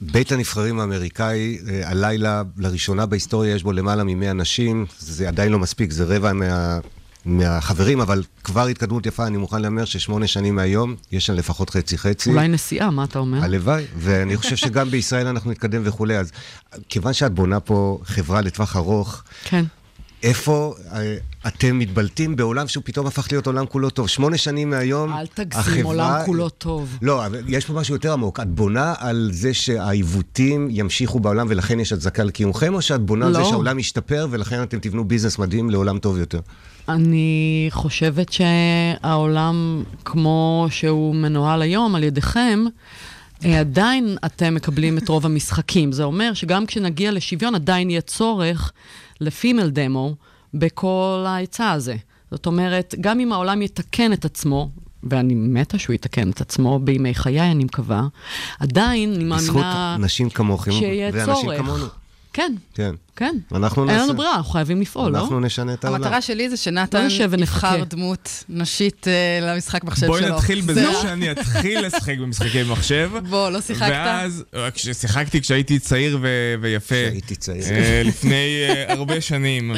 בית הנבחרים האמריקאי, אה, הלילה, לראשונה בהיסטוריה יש בו למעלה מ-100 נשים, זה עדיין לא מספיק, זה רבע מה, מהחברים, אבל כבר התקדמות יפה, אני מוכן להמר ששמונה שנים מהיום, יש שם לפחות חצי-חצי. אולי נסיעה, מה אתה אומר? הלוואי, ואני חושב שגם בישראל אנחנו נתקדם וכולי, אז כיוון שאת בונה פה חברה לטווח ארוך, כן. איפה אה, אתם מתבלטים בעולם שהוא פתאום הפך להיות עולם כולו טוב? שמונה שנים מהיום, אל תגזים, עולם כולו טוב. לא, אבל יש פה משהו יותר עמוק. את בונה על זה שהעיוותים ימשיכו בעולם ולכן יש הצדקה לקיומכם, או שאת בונה על זה לא. שהעולם ישתפר ולכן אתם תבנו ביזנס מדהים לעולם טוב יותר? אני חושבת שהעולם, כמו שהוא מנוהל היום על ידיכם, עדיין אתם מקבלים את רוב המשחקים. זה אומר שגם כשנגיע לשוויון, עדיין יהיה צורך לפימל דמו בכל ההיצע הזה. זאת אומרת, גם אם העולם יתקן את עצמו, ואני מתה שהוא יתקן את עצמו בימי חיי, אני מקווה, עדיין אני בזכות מאמינה נשים כמוכם ואנשים צורך. כמונו. כן, כן. כן. אנחנו אין נעשה. לנו ברירה, אנחנו חייבים לפעול, לא? אנחנו נשנה את העולם. המטרה שלי זה לא שנתן ונחכה. יבחר דמות נשית אה, למשחק מחשב בואי שלו. נתחיל בזה זה- שאני אתחיל לשחק במשחקי מחשב. בוא, לא שיחקת? ואז, כששיחקתי כשהייתי צעיר ויפה. כשהייתי צעיר. אה, לפני אה, הרבה שנים,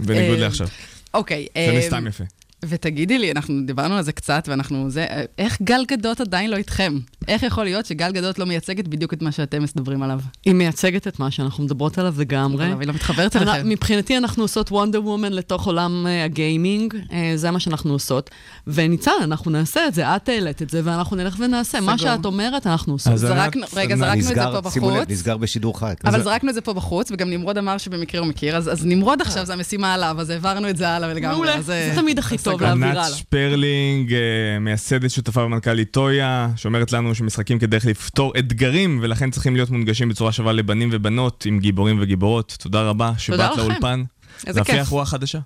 בניגוד לעכשיו. אוקיי. שאני סתם יפה. ותגידי לי, אנחנו דיברנו על זה קצת, ואנחנו זה, איך גל גדות עדיין לא איתכם? איך יכול להיות שגל גדות לא מייצגת בדיוק את מה שאתם מדברים עליו? היא מייצגת את מה שאנחנו מדברות עליו לגמרי. אבל היא לא מתחברת אליכם. מבחינתי אנחנו עושות וונדר וומן לתוך עולם אה, הגיימינג, אה, זה מה שאנחנו עושות. וניצן, אנחנו נעשה את זה, את העלית את זה, ואנחנו נלך ונעשה. מה. שאת אומרת, אנחנו עושות. זרקנו, רגע, זרקנו את זה פה שימו לב, בחוץ. נסגר בשידור חי. אבל זרקנו את זה פה בחוץ, וגם נמרוד אמר שבמקרה הוא מכיר, אז, אז נמרוד עכשיו זה המשימה עליו, אז העברנו את זה הלאה לגמרי. מעולה, אז, אה, זה תמיד הכי אז טוב. להעביר ענת הלאה. שפרלינג, אה, מייסדת שותפה ומנכ"לית טויה, שאומרת לנו שמשחקים כדרך לפתור אתגרים, ולכן צריכים להיות מונגשים בצורה שווה לבנים ובנות, עם גיבורים וגיבורות. תודה רבה שבאת. לאולפן. איזה להפיח כיף. רוח חדשה.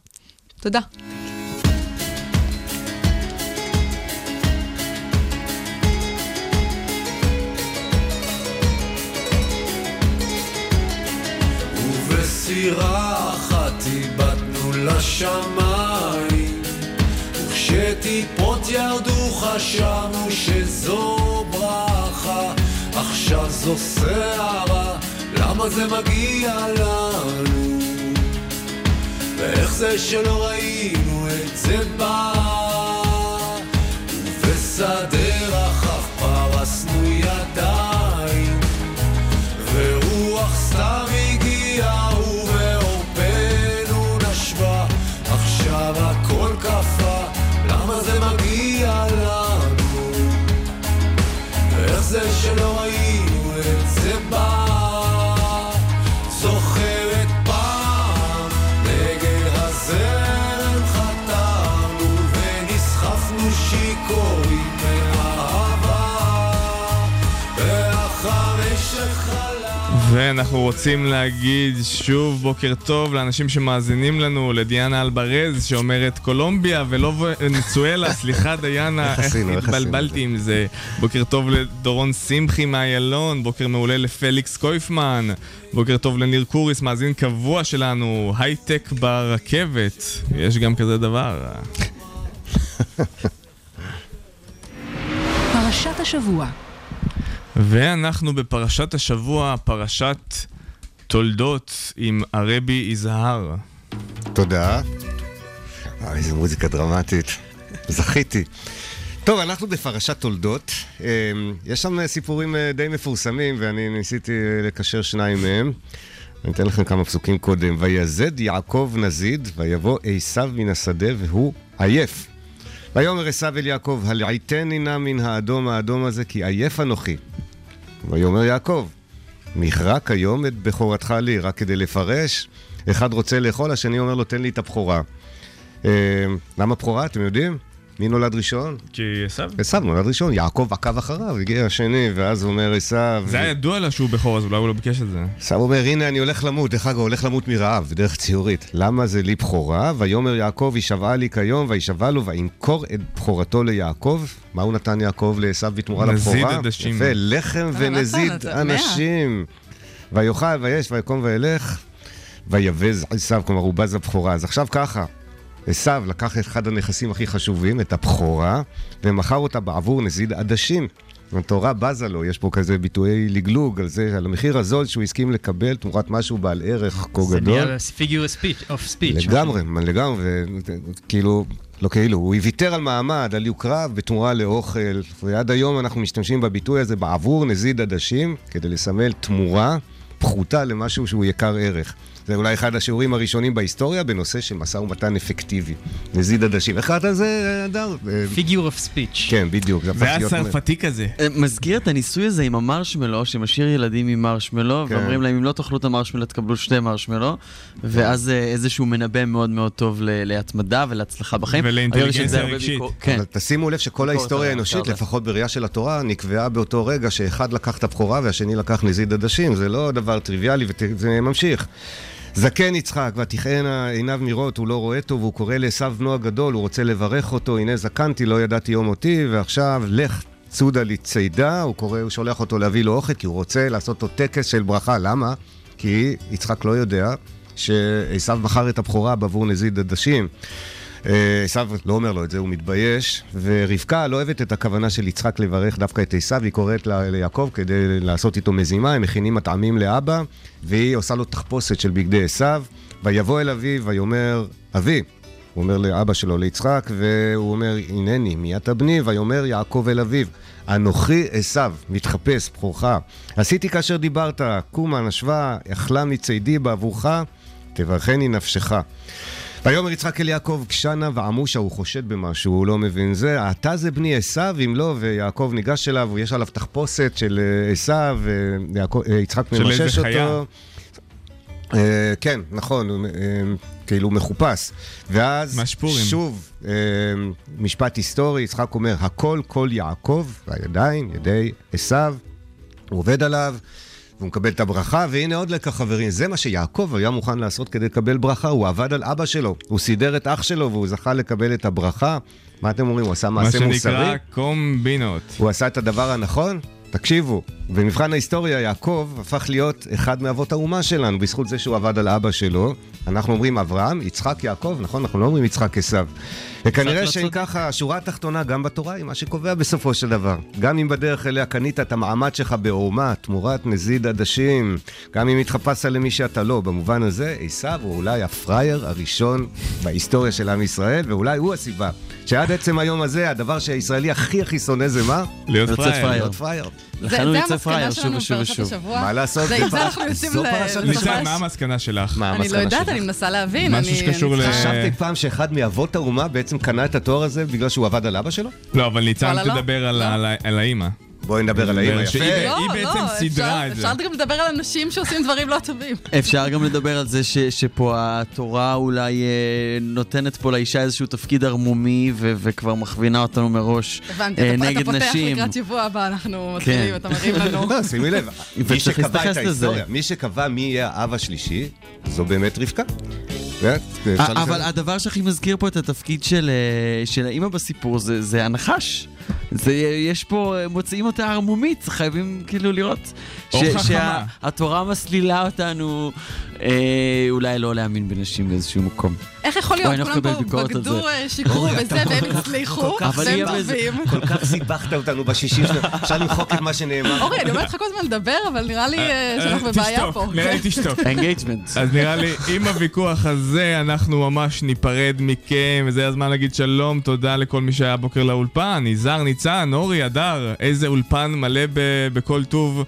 תודה. ובסירה אחת איבדנו לשמיים וכשטיפות ירדו חשבנו שזו ברכה עכשיו זו סערה, למה זה מגיע לנו? ואיך זה שלא ראינו את זה בא? ובשדה רחב ואנחנו רוצים להגיד שוב בוקר טוב לאנשים שמאזינים לנו, לדיאנה אלברז שאומרת קולומביה ולא ונצואלה, סליחה דיאנה, איך איך עשינו, איך התבלבלתי עם זה. בוקר טוב לדורון שמחי מאיילון, בוקר מעולה לפליקס קויפמן, בוקר טוב לניר קוריס, מאזין קבוע שלנו, הייטק ברכבת, יש גם כזה דבר. פרשת השבוע. ואנחנו בפרשת השבוע, פרשת תולדות עם הרבי יזהר. תודה. איזה מוזיקה דרמטית. זכיתי. טוב, אנחנו בפרשת תולדות. אה, יש שם סיפורים אה, די מפורסמים, ואני ניסיתי אה, לקשר שניים מהם. אני אתן לכם כמה פסוקים קודם. ויזד יעקב נזיד, ויבוא עשיו מן השדה, והוא עייף. ויאמר עשיו אל יעקב, הלעיתני נא מן האדום האדום הזה, כי עייף אנוכי. ויאמר יעקב, מכרק היום את בכורתך לי, רק כדי לפרש. אחד רוצה לאכול, השני אומר לו, תן לי את הבכורה. אה, למה בכורה, אתם יודעים? מי נולד ראשון? כי עשיו? עשיו נולד ראשון, יעקב עקב אחריו, הגיע השני, ואז הוא אומר עשיו... זה היה ידוע לה שהוא בכור, אז אולי הוא לא ביקש את זה. עשיו אומר, הנה אני הולך למות, דרך אגב, הולך למות מרעב, בדרך ציורית. למה זה לי בכורה? ויאמר יעקב, הישבעה לי כיום, וישבע לו, וימכור את בכורתו ליעקב. מה הוא נתן יעקב לעשיו בתמורה נזיד לבכורה? עדשים. יפה, לחם ונזיד אתה- מאה. אנשים. ויאכל, ויש, ויקום וילך, ויבז עשיו, כלומר הוא בז הבכורה. אז עכשיו ככה, עשיו לקח את אחד הנכסים הכי חשובים, את הבכורה, ומכר אותה בעבור נזיד עדשים. התורה בזה לו, יש פה כזה ביטויי לגלוג על זה, על המחיר הזול שהוא הסכים לקבל תמורת משהו בעל ערך כה זה גדול. נהיה figure of speech- of speech. לגמרי, לגמרי, כאילו, לא כאילו, הוא ויתר על מעמד, על יוקרה בתמורה לאוכל, ועד היום אנחנו משתמשים בביטוי הזה בעבור נזיד עדשים, כדי לסמל תמורה פחותה למשהו שהוא יקר ערך. זה אולי אחד השיעורים הראשונים בהיסטוריה בנושא של משא ומתן אפקטיבי. נזיד עדשים. איך קראת לזה, הדר? figure of speech. כן, בדיוק. הפך להיות- כזה. אה, מזכיר את הניסוי הזה עם המרשמלו, שמשאיר ילדים עם מרשמלו, כן. ואומרים להם, אם לא תאכלו את המרשמלו, תקבלו שתי מרשמלו, ואז אה, איזשהו מנבא מאוד מאוד טוב ל- להתמדה ולהצלחה בחיים. ולאינטליגנציה רגשית. כן. תשימו לב שכל ההיסטוריה האנושית, אפשר לפחות בראייה של התורה, נקבעה באותו רגע שאחד לקח את הבכורה והשני לקח נזיד עדשים. זה לא דבר טריוויאלי וזה ממשיך. זקן יצחק, ותכהנה עיניו מראות, הוא לא רואה טוב, הוא קורא לעשו בנו הגדול, הוא רוצה לברך אותו, הנה זקנתי, לא ידעתי יום אותי, ועכשיו לך צודה לי צידה, הוא קורא, הוא שולח אותו להביא לו אוכל, כי הוא רוצה לעשות לו טקס של ברכה. למה? כי יצחק לא יודע שעשו מכר את הבכורה בעבור נזיד עדשים. אה, עשיו לא אומר לו את זה, הוא מתבייש, ורבקה לא אוהבת את הכוונה של יצחק לברך דווקא את עשיו, היא קוראת ליעקב כדי לעשות איתו מזימה, הם מכינים מטעמים לאבא, והיא עושה לו תחפושת של בגדי עשיו, ויבוא אל אביו, ויאמר, אבי, הוא אומר לאבא שלו, ליצחק, והוא אומר, הנני, מי אתה בני? ויאמר יעקב אל אביו, אנוכי עשיו, מתחפש, בכורך. עשיתי כאשר דיברת, קומה נשבה, אכלה מצידי בעבורך, תברכני נפשך. ויאמר יצחק אל יעקב, קשנה ועמושה, הוא חושד במשהו, הוא לא מבין זה. אתה זה בני עשיו, אם לא, ויעקב ניגש אליו, ויש עליו תחפושת של אה, עשיו, ויצחק של ממשש איזה חיה. אותו. אה, כן, נכון, אה, כאילו מחופש. ואז. שוב, אה, משפט היסטורי, יצחק אומר, הכל כל יעקב, והידיים, ידי עשיו, הוא עובד עליו. והוא מקבל את הברכה, והנה עוד לקח חברים, זה מה שיעקב היה מוכן לעשות כדי לקבל ברכה, הוא עבד על אבא שלו, הוא סידר את אח שלו והוא זכה לקבל את הברכה. מה אתם אומרים, הוא עשה מה מעשה שנקרא מוסרי? קומבינות. הוא עשה את הדבר הנכון? תקשיבו, במבחן ההיסטוריה יעקב הפך להיות אחד מאבות האומה שלנו, בזכות זה שהוא עבד על אבא שלו. אנחנו אומרים אברהם, יצחק, יעקב, נכון? אנחנו לא אומרים יצחק עשיו. וכנראה לא שאם. ככה, השורה התחתונה גם בתורה היא מה שקובע בסופו של דבר. גם אם בדרך אליה קנית את המעמד שלך בעורמה, תמורת נזיד עדשים, גם אם התחפשת למי שאתה לא, במובן הזה, עשיו הוא אולי הפראייר הראשון בהיסטוריה של עם ישראל, ואולי הוא הסיבה. שעד עצם היום הזה, הדבר שהישראלי הכי הכי שונא זה מה? להיות לצאת פראייר. לכן הוא זה יוצא פראייר שוב ושוב ושוב. מה לעשות? זו פרשת ליטל, מה המסקנה שלך? אני לא יודעת, שלך? אני מנסה להבין. משהו שקשור ל- חשבתי פעם שאחד מאבות האומה בעצם קנה את התואר הזה בגלל שהוא עבד על אבא שלו? לא, אבל ניצן לא. תדבר על האימא. בואי נדבר על שהיא- יפה. לא, היא בעצם לא, סידרה את זה. אפשר גם לדבר על אנשים שעושים דברים לא טובים. אפשר גם לדבר על זה ש, שפה התורה אולי אה, נותנת פה לאישה איזשהו תפקיד ערמומי ו, וכבר מכווינה אותנו מראש הבנתי, אה, אתה- אתה נגד פותח נשים. לקראת שבוע הבא, אנחנו מתחילים, אתה מרים לנו. לא, שימי לב, מי שקבע את. ההיסטוריה, מי שקבע מי יהיה האב השלישי, זו באמת רבקה. אה, אבל הדבר שהכי מזכיר פה את התפקיד של, של האימא בסיפור זה, זה הנחש. זה, יש פה, מוצאים אותה ערמומית, חייבים כאילו לראות או חכמה. שהתורה מסלילה אותנו אה, אולי לא להאמין בנשים באיזשהו מקום. איך יכול להיות? כולם פה בגדו, זה. אה, שיקרו וזה, והם הצליחו, והם טובים. כל כך סיבכת אותנו בשישי, אפשר למחוק את מה שנאמר. אורי, אני אומרת לך כל הזמן לדבר, אבל נראה לי אה, שאנחנו אה, בבעיה תשתוק, פה. נראה לי תשתוק. engagement. אז נראה לי, עם הוויכוח הזה, אנחנו ממש ניפרד מכם, וזה הזמן להגיד שלום, תודה לכל מי שהיה הבוקר לאולפן, יזהר, ניצן, אורי, הדר, איזה אולפן מלא ב- בכל טוב.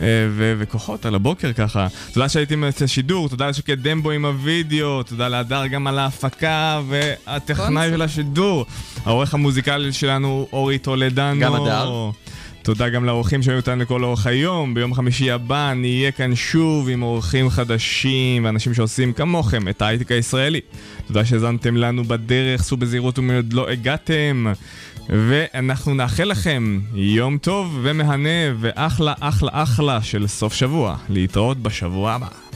אה, ו- וכוחות על הבוקר ככה. תודה שהייתם אצל השידור, תודה לשקד דמבו עם הוידאו, תודה להדר גם על ההפקה והטכנאי של השידור. העורך המוזיקלי שלנו אורי טולדנו. גם הדר. תודה גם לאורחים שהיו איתנו לכל אורך היום. ביום חמישי הבא נהיה כאן שוב עם אורחים חדשים ואנשים שעושים כמוכם את ההייטק הישראלי. תודה שהאזנתם לנו בדרך, סעו בזהירות ומי עוד לא הגעתם. ואנחנו נאחל לכם יום טוב ומהנה ואחלה אחלה אחלה של סוף שבוע. להתראות בשבוע הבא.